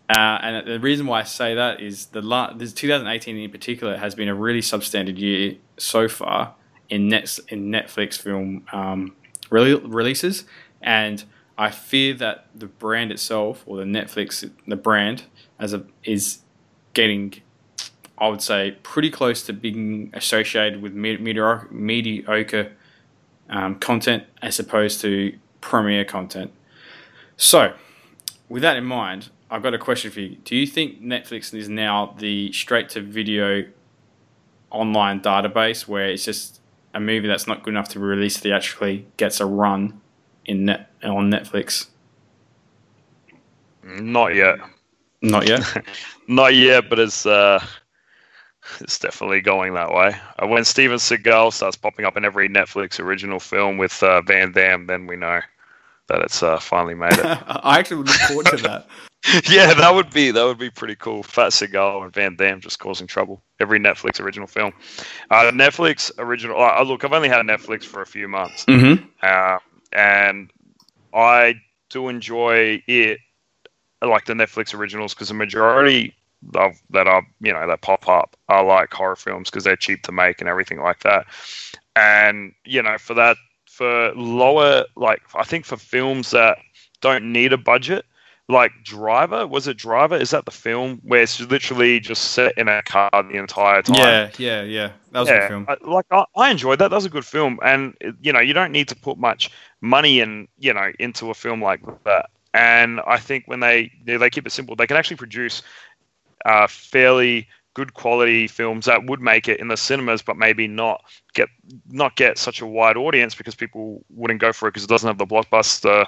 Uh, and the reason why I say that is the la- this 2018 in particular has been a really substandard year so far in net in Netflix film um, re- releases, and I fear that the brand itself or the Netflix the brand as a is getting, I would say, pretty close to being associated with mediocre, mediocre um, content as opposed to premier content. So, with that in mind, I've got a question for you. Do you think Netflix is now the straight to video online database where it's just a movie that's not good enough to be released theatrically gets a run in net on Netflix? Not yet. Not yet. not yet, but it's uh, it's definitely going that way. Uh, when Steven Seagal starts popping up in every Netflix original film with uh, Van Damme, then we know that it's uh, finally made it. I actually look forward to that. yeah, that would be that would be pretty cool. Fat Seagal and Van Damme just causing trouble. Every Netflix original film. Uh, Netflix original. Uh, look, I've only had Netflix for a few months, mm-hmm. uh, and I do enjoy it, like the Netflix originals, because the majority of that are you know that pop up are like horror films because they're cheap to make and everything like that. And you know, for that, for lower, like I think for films that don't need a budget, like Driver. Was it Driver? Is that the film where it's literally just set in a car the entire time? Yeah, yeah, yeah. That was a good film. I, like I, I enjoyed that. That was a good film, and you know you don't need to put much money in you know into a film like that. And I think when they they, they keep it simple, they can actually produce uh, fairly good quality films that would make it in the cinemas, but maybe not get not get such a wide audience because people wouldn't go for it because it doesn't have the blockbuster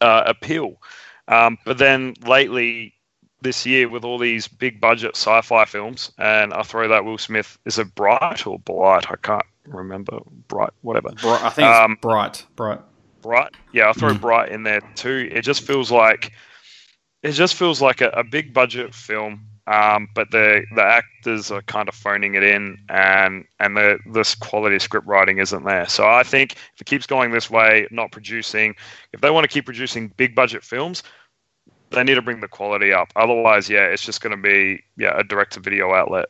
uh, appeal. Um, but then lately, this year, with all these big budget sci fi films, and I throw that Will Smith, is it Bright or Blight? I can't remember. Bright, whatever. Bright, I think it's Um, Bright. Bright. Bright. Yeah, I'll throw Mm. Bright in there too. It just feels like it just feels like a, a big budget film, um, but the the actors are kind of phoning it in, and and the this quality script writing isn't there. So I think if it keeps going this way, not producing, if they want to keep producing big budget films, they need to bring the quality up. Otherwise, yeah, it's just going to be yeah a direct to video outlet.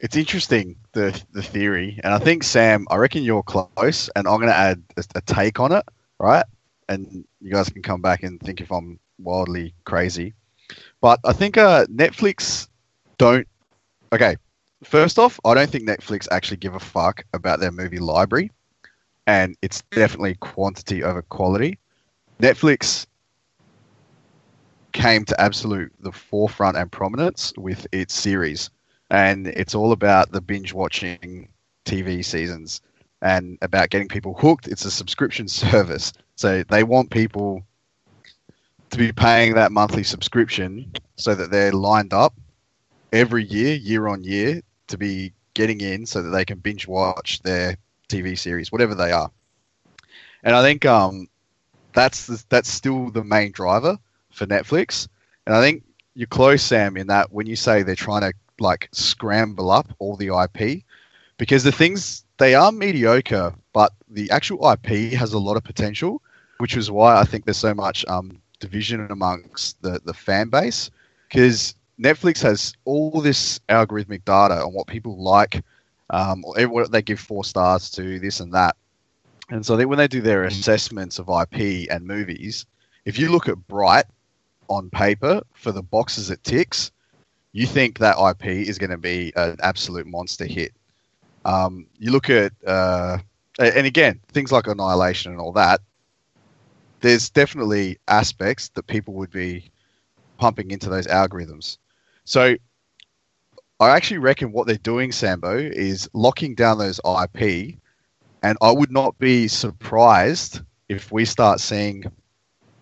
It's interesting the the theory, and I think Sam, I reckon you're close, and I'm going to add a, a take on it, right? And you guys can come back and think if I'm wildly crazy, but I think uh, Netflix don't. Okay, first off, I don't think Netflix actually give a fuck about their movie library, and it's definitely quantity over quality. Netflix came to absolute the forefront and prominence with its series and it's all about the binge watching TV seasons and about getting people hooked. It's a subscription service, so they want people to be paying that monthly subscription so that they're lined up every year, year on year, to be getting in so that they can binge watch their TV series, whatever they are. And I think um, that's the, that's still the main driver for Netflix. And I think you're close, Sam, in that when you say they're trying to like scramble up all the IP, because the things they are mediocre, but the actual IP has a lot of potential, which is why I think there's so much um, division amongst the the fan base, because Netflix has all this algorithmic data on what people like, um, or what they give four stars to, this and that. And so they, when they do their assessments of IP and movies, if you look at Bright on paper for the boxes it ticks, you think that IP is going to be an absolute monster hit. Um, you look at, uh, and again, things like Annihilation and all that, there's definitely aspects that people would be pumping into those algorithms. So I actually reckon what they're doing, Sambo, is locking down those IP, and I would not be surprised if we start seeing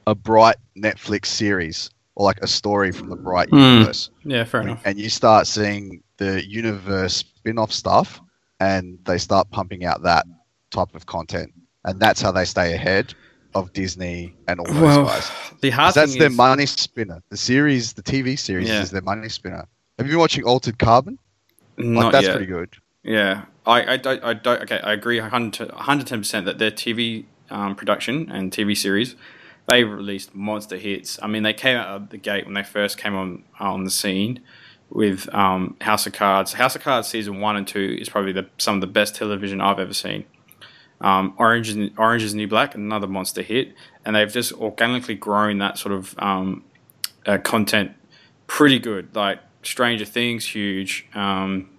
a bright Netflix series or like a story from the Bright Hmm. universe Yeah, fair enough. and you start seeing the universe spin-off stuff and they start pumping out that type of content and that's how they stay ahead of disney and all those Well, guys the 'Cause hard that's thing their is, money spinner the series the tv series Yeah. is their money spinner have you been watching altered carbon like not that's yet. pretty good Yeah, I, I don't, I don't. Okay, I agree 110 percent that their TV um, production and TV series, they released monster hits. I mean, they came out of the gate when they first came on on the scene with um, House of Cards. House of Cards season one and two is probably the, some of the best television I've ever seen. Um, Orange is Orange is the New Black, another monster hit, and they've just organically grown that sort of um, uh, content pretty good. Like Stranger Things, huge. Um,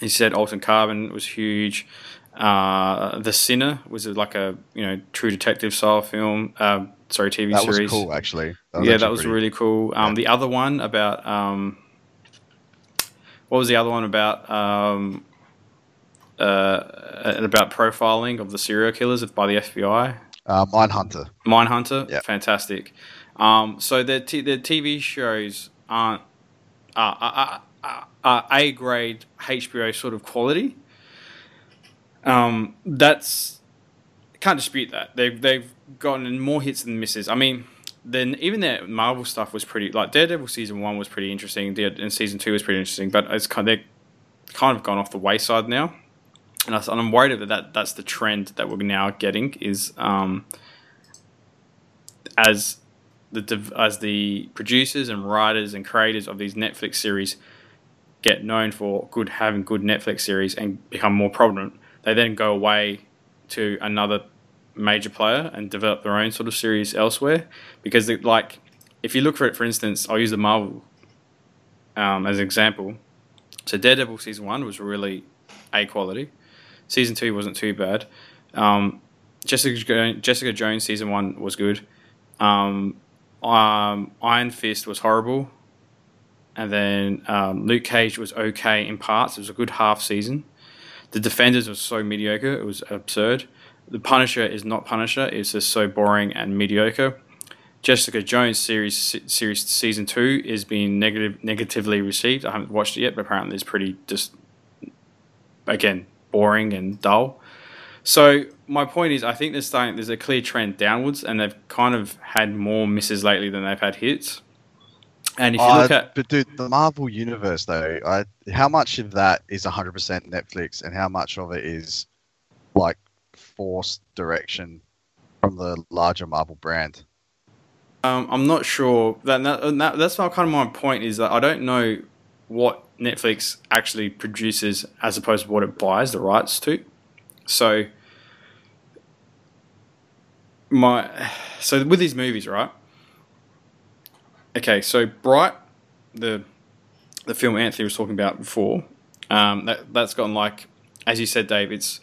he said Altered Carbon was huge. Uh, the Sinner was like a you know true detective style film. Uh, sorry, TV series. that was cool actually yeah, actually that was pretty- really cool. Um, The other one about um, what was the other one about? Um, uh, about profiling of the serial killers by the FBI. uh, mindhunter Mindhunter, Yeah. fantastic. Um, so the t- the TV shows aren't are, are, are, are A grade HBO sort of quality. Um, that's can't dispute that they've they've gotten more hits than misses. I mean, then even their Marvel stuff was pretty like Daredevil season one was pretty interesting, and season two was pretty interesting, but it's kind they're kind of gone off the wayside now. And, I, I'm worried that, that that's the trend that we're now getting is um, as the as the producers and writers and creators of these Netflix series get known for good having good Netflix series and become more prominent, they then go away to another major player and develop their own sort of series elsewhere. Because they, like, if you look for it, for instance, I'll use the Marvel um, as an example. So Daredevil season one was really a quality. Season two wasn't too bad. Um, Jessica Jessica Jones season one was good. Um, um, Iron Fist was horrible, and then um, Luke Cage was okay in parts. It was a good half season. The Defenders was so mediocre; it was absurd. The Punisher is not Punisher; it's just so boring and mediocre. Jessica Jones series series season two is being negative negatively received. I haven't watched it yet, but apparently it's pretty just again boring and dull. So my point is, I think there's starting, there's a clear trend downwards, and they've kind of had more misses lately than they've had hits. And if you Uh, look at but dude, the Marvel universe though, I, how much of that is 100% Netflix, and how much of it is like forced direction from the larger Marvel brand? Um, I'm not sure. That, that, that that's not kind of my point. Is that I don't know what Netflix actually produces as opposed to what it buys the rights to. So my so with these movies, right? Okay, so Bright, the the film Anthony was talking about before, um, that that's gotten like, as you said, Dave. It's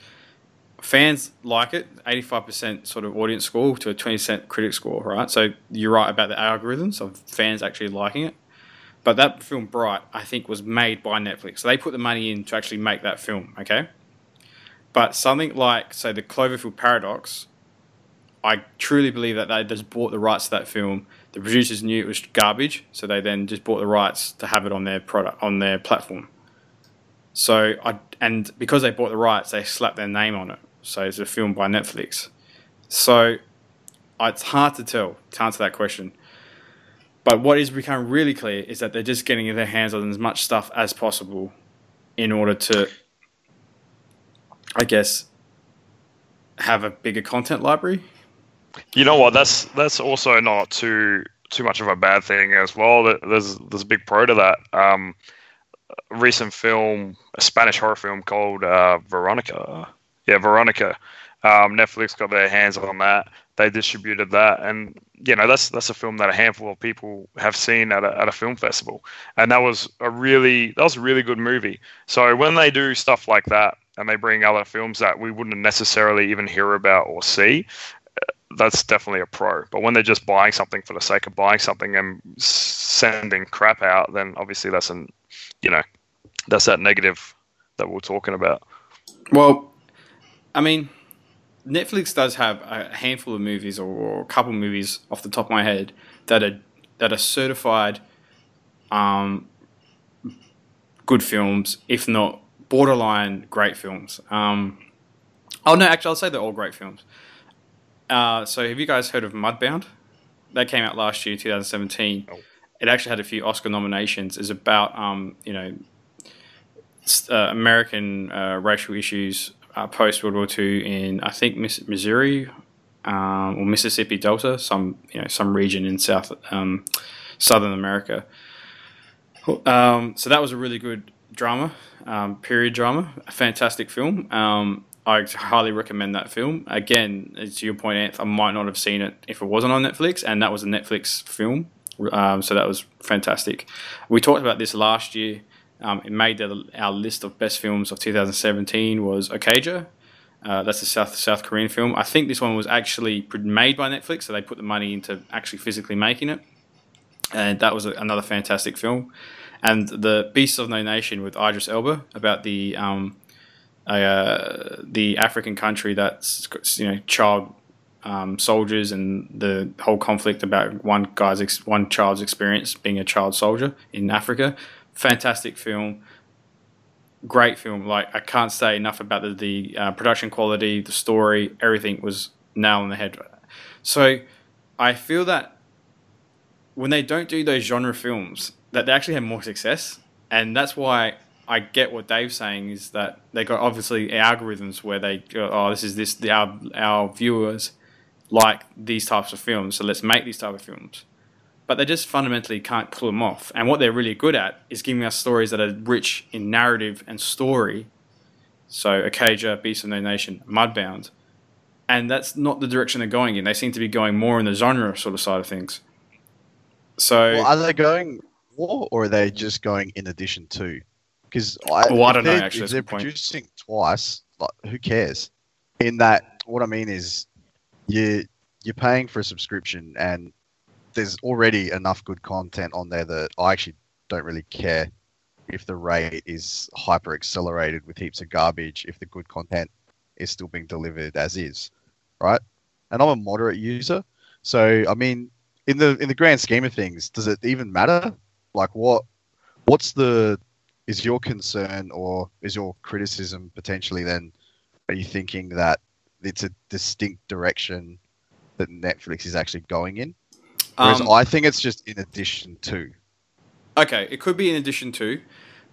fans like it, eighty five percent sort of audience score to a twenty percent critic score, right? So you're right about the algorithms of fans actually liking it. But that film Bright, I think, was made by Netflix. So they put the money in to actually make that film, okay? But something like, say, the Cloverfield Paradox, I truly believe that they just bought the rights to that film. The producers knew it was garbage, so they then just bought the rights to have it on their product on their platform. So I and because they bought the rights, they slapped their name on it. So it's a film by Netflix. So it's hard to tell to answer that question. But what is becoming really clear is that they're just getting their hands on as much stuff as possible in order to, I guess, have a bigger content library. You know what? That's that's also not too too much of a bad thing as well. There's there's a big pro to that. Um, recent film, a Spanish horror film called uh, Veronica. Yeah, Veronica. Um, Netflix got their hands on that. They distributed that, and you know that's that's a film that a handful of people have seen at a, at a film festival, and that was a really that was a really good movie. So when they do stuff like that, and they bring other films that we wouldn't necessarily even hear about or see, uh, that's definitely a pro. But when they're just buying something for the sake of buying something and sending crap out, then obviously that's an, you know, that's that negative that we're talking about. Well, I mean, Netflix does have a handful of movies or a couple movies off the top of my head that are that are certified um, good films, if not borderline great films. Um, oh no, actually, I'll say they're all great films. Uh, so, have you guys heard of Mudbound? That came out last year, 2017. Oh. It actually had a few Oscar nominations. It's about um, you know uh, American uh, racial issues uh, post World War II in I think Missouri um, or Mississippi Delta, some you know some region in South um, Southern America. Um, so that was a really good drama, um, period drama, a fantastic film. Um, I highly recommend that film. Again, to your point, Anth, I might not have seen it if it wasn't on Netflix, and that was a Netflix film. Um, so that was fantastic. We talked about this last year. Um, it made the, our list of best films of 2017 was Okja. Uh, that's a South South Korean film. I think this one was actually made by Netflix, so they put the money into actually physically making it, and that was a, another fantastic film. And the Beasts of No Nation with Idris Elba about the um, uh, the African country that's you know child um, soldiers and the whole conflict about one guy's ex- one child's experience being a child soldier in Africa. Fantastic film, great film. Like I can't say enough about the, the uh, production quality, the story, everything was nail on the head. So I feel that when they don't do those genre films, that they actually have more success, and that's why I get what Dave's saying is that they got obviously algorithms where they go, oh, this is this the, our our viewers like these types of films, so let's make these type of films. But they just fundamentally can't pull them off. And what they're really good at is giving us stories that are rich in narrative and story. So Okja, Beast of No Nation, Mudbound. And that's not the direction they're going in. They seem to be going more in the genre sort of side of things. So Well, are they going more, or are they just going in addition to? Because I, Well, I don't know, actually, If they're good point. producing twice, like, who cares? In that, what I mean is, you you're paying for a subscription, and there's already enough good content on there that I actually don't really care if the rate is hyper accelerated with heaps of garbage. If the good content is still being delivered as is, right? And I'm a moderate user, so I mean, in the in the grand scheme of things, does it even matter? Like, what what's the is your concern or is your criticism potentially then? Are you thinking that it's a distinct direction that Netflix is actually going in? Whereas um, I think it's just in addition to. Okay, it could be in addition to,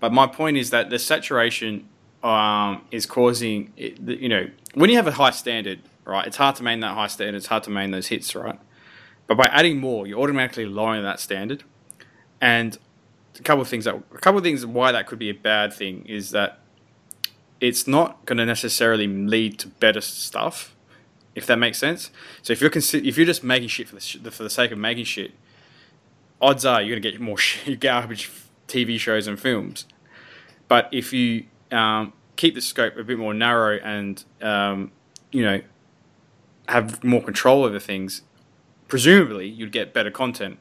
but my point is that the saturation um, is causing, it, you know, when you have a high standard, right, it's hard to maintain that high standard, it's hard to maintain those hits, right? But by adding more, you're automatically lowering that standard. And a couple of things that, a couple of things why that could be a bad thing is that it's not going to necessarily lead to better stuff, if that makes sense. So if you're consi- if you're just making shit for the, sh- for the sake of making shit, odds are you're to get more shit, garbage TV shows and films. But if you um, keep the scope a bit more narrow and um, you know have more control over things, presumably you'd get better content.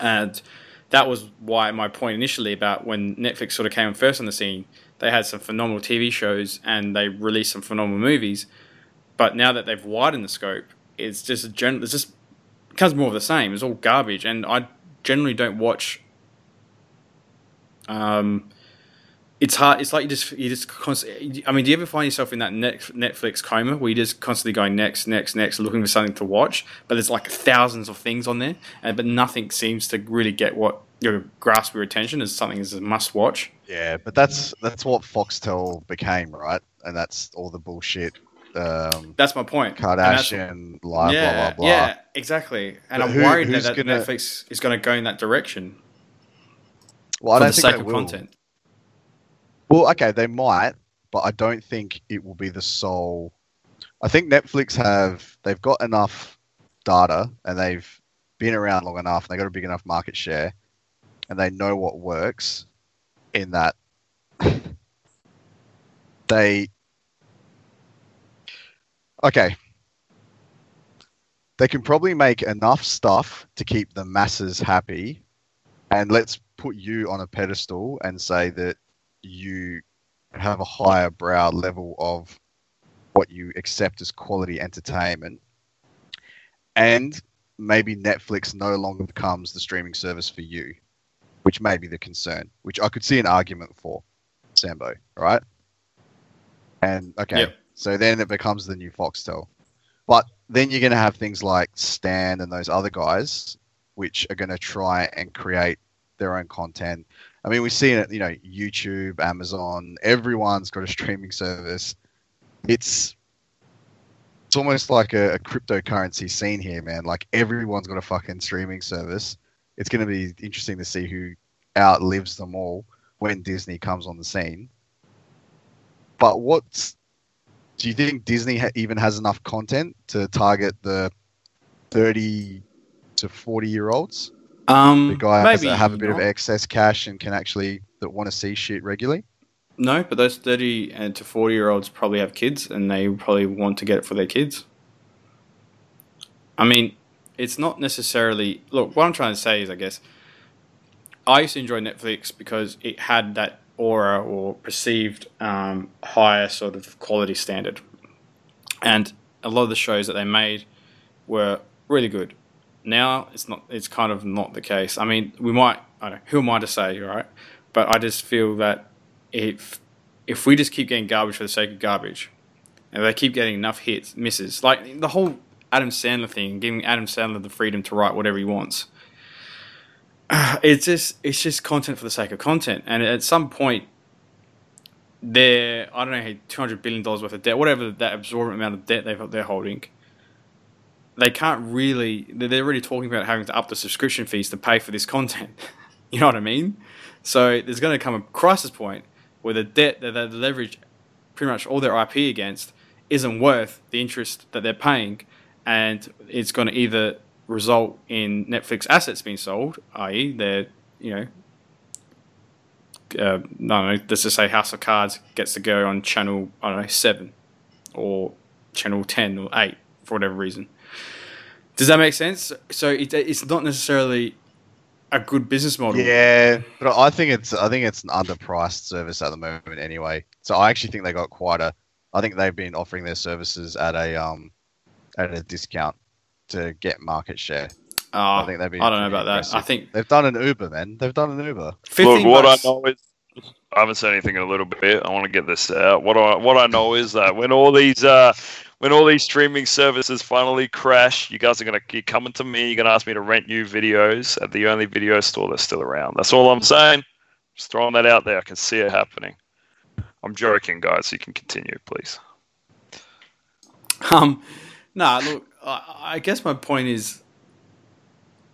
And that was why my point initially about when Netflix sort of came first on the scene, they had some phenomenal TV shows and they released some phenomenal movies. But now that they've widened the scope, it's just a gen- it's just becomes more of the same. It's all garbage, and I generally don't watch. Um, it's hard. It's like you just you just constantly. I mean, do you ever find yourself in that net, Netflix coma where you're just constantly going next, next, next, looking for something to watch, but there's like thousands of things on there, and but nothing seems to really get what your grasp your attention as something as a must watch. Yeah, but that's that's what Foxtel became, right? And that's all the bullshit. Um, That's my point. Kardashian, blah yeah, blah blah blah. yeah, exactly. And But I'm who- worried that, that gonna- Netflix is going to go in that direction Well, I don't think they will. content. Well, okay, they might, but I don't think it will be the sole. I think Netflix have they've got enough data and they've been around long enough and they got a big enough market share and they know what works in that they okay. They can probably make enough stuff to keep the masses happy. And let's put you on a pedestal and say that you have a higher brow level of what you accept as quality entertainment. And maybe netflix no longer becomes the streaming service for you which may be the concern which i could see an argument for sambo right? And okay. Yep. So then it becomes the new foxtel but then you're going to have things like stan and those other guys which are going to try and create their own content I mean, we've seen it, you know, YouTube, Amazon, everyone's got a streaming service. It's it's almost like a, a cryptocurrency scene here, man. Like everyone's got a fucking streaming service. It's going to be interesting to see who outlives them all when Disney comes on the scene. But what's do you think Disney ha- even has enough content to target the 30 to 40 year olds? Um, the guy has, maybe have a bit of excess cash and can actually that want to see shit regularly. No, but those thirty and to forty year olds probably have kids, and they probably want to get it for their kids. I mean, it's not necessarily. Look, what I'm trying to say is, I guess, I used to enjoy Netflix because it had that aura or perceived um, higher sort of quality standard, and a lot of the shows that they made were really good. Now it's not. It's kind of not the case. I mean, we might. I don't. Who am I to say, right? But I just feel that if if we just keep getting garbage for the sake of garbage, and they keep getting enough hits, misses, like the whole Adam Sandler thing, giving Adam Sandler the freedom to write whatever he wants. It's just it's just content for the sake of content, and at some point, their I don't know two hundred billion dollars worth of debt, whatever that absorbent amount of debt they've they're holding. They can't really. They're already talking about having to up the subscription fees to pay for this content. you know what I mean? So there's going to come a crisis point where the debt that they leverage pretty much all their IP against isn't worth the interest that they're paying, and it's going to either result in Netflix assets being sold, i.e., their you know uh, no, no, let's just say House of Cards gets to go on channel, I don't know, 7 or channel 10 or 8 for whatever reason. Does that make sense? So it, it's not necessarily a good business model. Yeah, but I think it's I think it's an underpriced service at the moment anyway. So I actually think they got quite a. I think they've been offering their services at a um at a discount to get market share. Uh, I think they've been. I don't know about aggressive. that. I think they've done an Uber, man. They've done an Uber. Look, what bucks. I know is I haven't said anything in a little bit. I want to get this out. What I what I know is that when all these uh, when all these streaming services finally crash, you guys are gonna keep coming to me. You're gonna ask me to rent you videos at the only video store that's still around. That's all I'm saying. Just throwing that out there. I can see it happening. I'm joking, guys. You can continue, please. Um, nah. Look, I, guess my point is,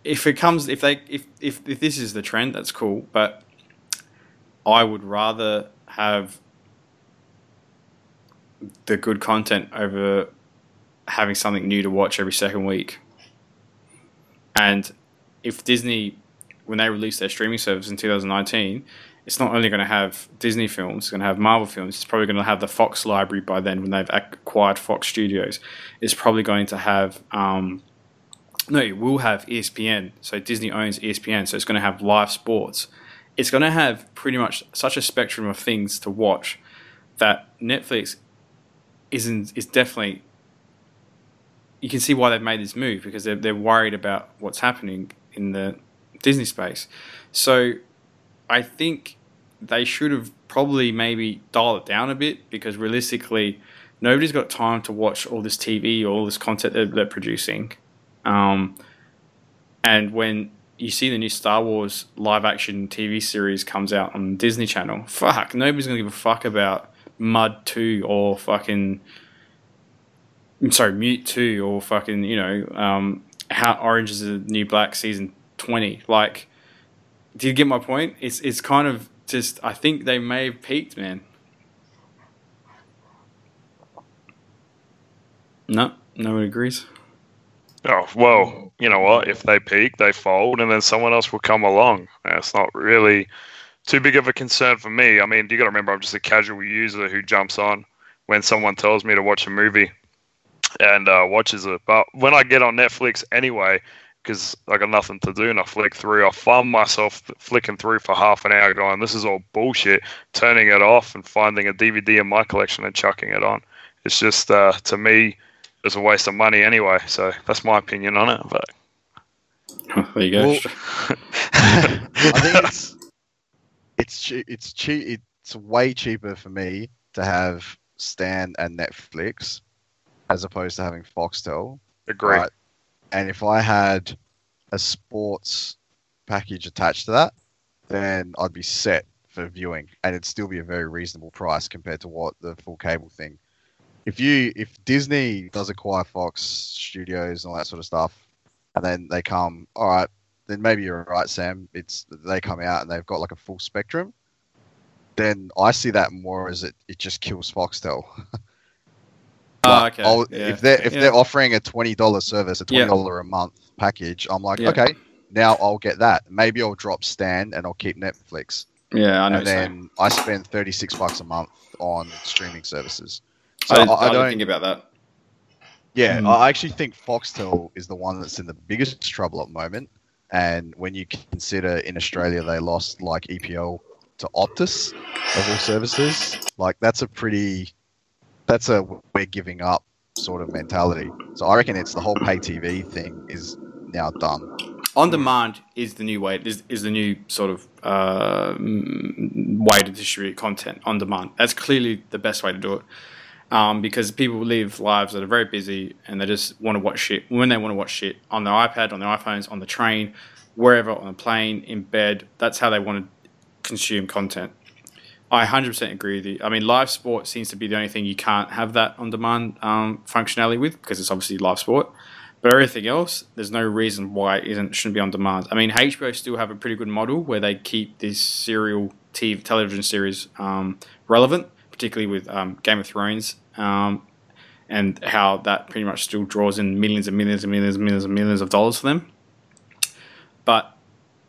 if it comes, if they, if if if this is the trend, that's cool. But I would rather have the good content over having something new to watch every second week. And if Disney, when they released their streaming service in 2019, it's not only going to have Disney films, it's going to have Marvel films. It's probably going to have the Fox library by then when they've acquired Fox Studios. It's probably going to have, um, no, it will have ESPN. So Disney owns ESPN, so it's going to have live sports it's going to have pretty much such a spectrum of things to watch that Netflix isn't is definitely you can see why they've made this move because they're they're worried about what's happening in the Disney space. So I think they should have probably maybe dialed it down a bit because realistically nobody's got time to watch all this TV or all this content that they're producing. Um, and when you see the new Star Wars live action TV series comes out on Disney Channel. Fuck, nobody's gonna give a fuck about Mud Two or fucking. I'm sorry, Mute Two or fucking you know um, how Orange is the New Black season twenty. Like, do you get my point? It's it's kind of just I think they may have peaked, man. No, no one agrees. Oh well, you know what? If they peak, they fold, and then someone else will come along. It's not really too big of a concern for me. I mean, you got to remember, I'm just a casual user who jumps on when someone tells me to watch a movie and uh, watches it. But when I get on Netflix anyway, because I got nothing to do and I flick through, I find myself flicking through for half an hour, going, "This is all bullshit." Turning it off and finding a DVD in my collection and chucking it on. It's just uh, to me it's a waste of money anyway. So that's my opinion on it. But there you go. Well, I think it's it's che- it's cheap. It's way cheaper for me to have Stan and Netflix as opposed to having Foxtel. Agree. Right? And if I had a sports package attached to that, then I'd be set for viewing, and it'd still be a very reasonable price compared to what the full cable thing if you if Disney does acquire Fox Studios and all that sort of stuff, and then they come, all right, then maybe you're right, Sam. It's they come out and they've got like a full spectrum. Then I see that more as it, it just kills Foxtel. oh, okay. Yeah. If they're if yeah. they're offering a twenty dollar service, a twenty dollar yeah. a month package, I'm like, okay, now I'll get that. Maybe I'll drop Stan and I'll keep Netflix. Yeah, I know. And then I spend thirty six bucks a month on streaming services. So I, I, I don't think about that. Yeah, mm. I actually think Foxtel is the one that's in the biggest trouble at the moment. And when you consider in Australia they lost like EPL to Optus of all services, like that's a pretty, that's a we're giving up sort of mentality. So I reckon it's the whole pay TV thing is now done. On demand is the new way. Is, is the new sort of uh, way to distribute content on demand. That's clearly the best way to do it um, because people live lives that are very busy and they just want to watch shit when they want to watch shit on their iPad, on their iPhones, on the train, wherever, on a plane, in bed. That's how they want to consume content. I 100% agree with you. I mean, live sport seems to be the only thing you can't have that on demand um, functionality with because it's obviously live sport. But everything else, there's no reason why it isn't shouldn't be on demand. I mean, HBO still have a pretty good model where they keep this serial TV, television series um, relevant, particularly with um, Game of Thrones um, and how that pretty much still draws in millions and millions and millions and millions and millions of dollars for them. But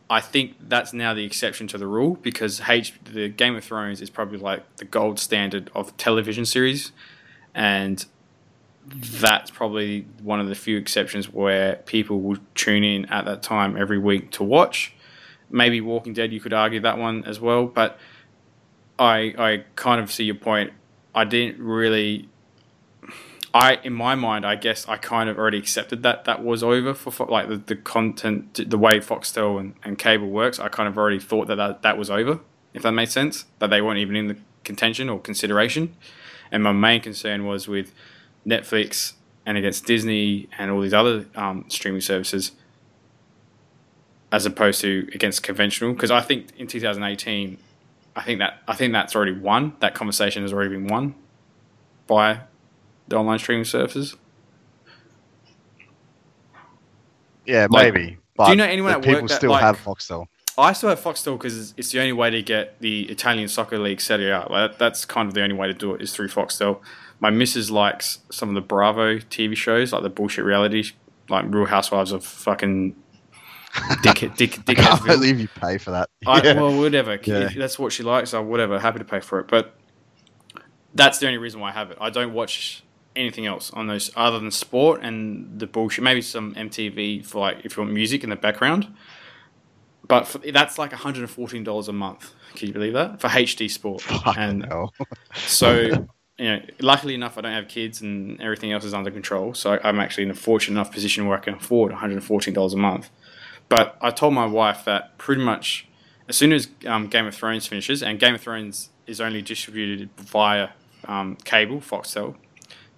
I think that's now the exception to the rule because H the Game of Thrones is probably like the gold standard of television series, and that's probably one of the few exceptions where people will tune in at that time every week to watch. Maybe Walking Dead, you could argue that one as well, but I I kind of see your point. I didn't really I in my mind, I guess I kind of already accepted that that was over for like the, the content, the way Foxtel and, and cable works. I kind of already thought that, that that was over, if that made sense. That they weren't even in the contention or consideration. And my main concern was with Netflix and against Disney and all these other um, streaming services, as opposed to against conventional. Because I think in 2018, I think that I think that's already won. That conversation has already been won by the online streaming services? Yeah, like, maybe. do you know anyone at people work that, still like, have Foxtel? I still have Foxtel because it's the only way to get the Italian soccer league Serie A. Like, that's kind of the only way to do it is through Foxtel. My missus likes some of the Bravo TV shows, like the bullshit reality, like Real Housewives of fucking dick, dick, dick. I believe you pay for that. I, well, whatever. Yeah. That's what she likes. I'm whatever. Happy to pay for it. But that's the only reason why I have it. I don't watch anything else on those other than sport and the bullshit. Maybe some MTV for like if you want music in the background. But for, that's like one hundred and fourteen dollars a month. Can you believe that for HD Sport? and so you know, luckily enough, I don't have kids and everything else is under control. So I'm actually in a fortunate enough position where I can afford one hundred and fourteen dollars a month. But I told my wife that pretty much as soon as um, Game of Thrones finishes, and Game of Thrones is only distributed via um, cable, Foxtel,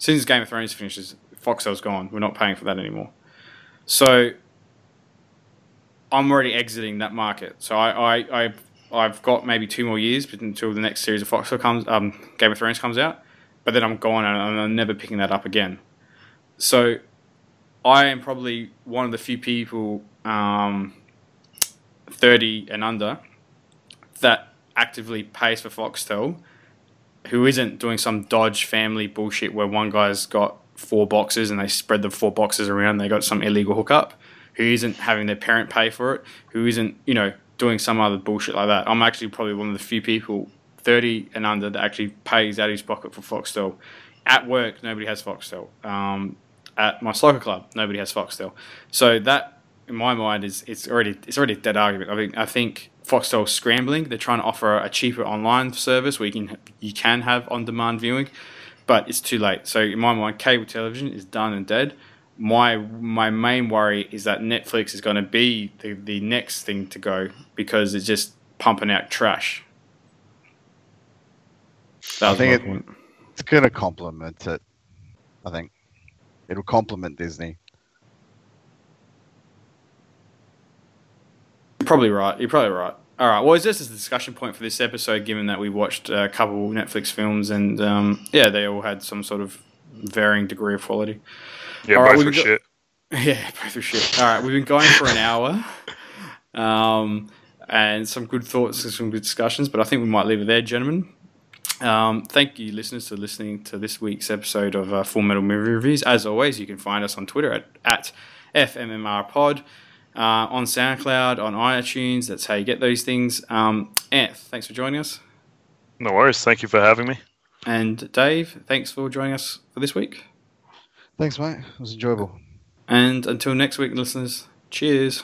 soon as Game of Thrones finishes, Foxtel's gone. We're not paying for that anymore. So I'm already exiting that market. So I, I, I I've got maybe two more years until the next series of Foxtel comes, um, Game of Thrones comes out. But then I'm gone and I'm never picking that up again. So I am probably one of the few people, um, 30 and under, that actively pays for Foxtel who isn't doing some Dodge family bullshit where one guy's got four boxes and they spread the four boxes around, they got some illegal hookup, who isn't having their parent pay for it, who isn't, you know, doing some other bullshit like that. I'm actually probably one of the few people 30 and under that actually pays out of his pocket for Foxtel. At work, nobody has Foxtel. Um, at my soccer club, nobody has Foxtel. So that, in my mind, is it's already it's already a dead argument. I mean, I think Foxtel scrambling. They're trying to offer a cheaper online service where you can you can have on demand viewing, but it's too late. So in my mind, cable television is done and dead. My my main worry is that Netflix is going to be the, the next thing to go because it's just pumping out trash. I think it, it's going to complement it. I think it'll complement Disney. You're probably right. You're probably right. All right. Well, it's just a discussion point for this episode, given that we watched a couple Netflix films, and um, yeah, they all had some sort of varying degree of quality. Yeah, all both right, were shit. Yeah, both were shit. All right, we've been going for an hour, um, and some good thoughts and some good discussions, but I think we might leave it there, gentlemen. Um, thank you, listeners, for listening to this week's episode of uh, Full Metal Movie Reviews. As always, you can find us on Twitter at, at FMMR Pod uh, on SoundCloud, on iTunes. That's how you get those things. Um, Anth, thanks for joining us. No worries. Thank you for having me. And Dave, thanks for joining us for this week. Thanks, mate. It was enjoyable. And until next week, listeners, cheers.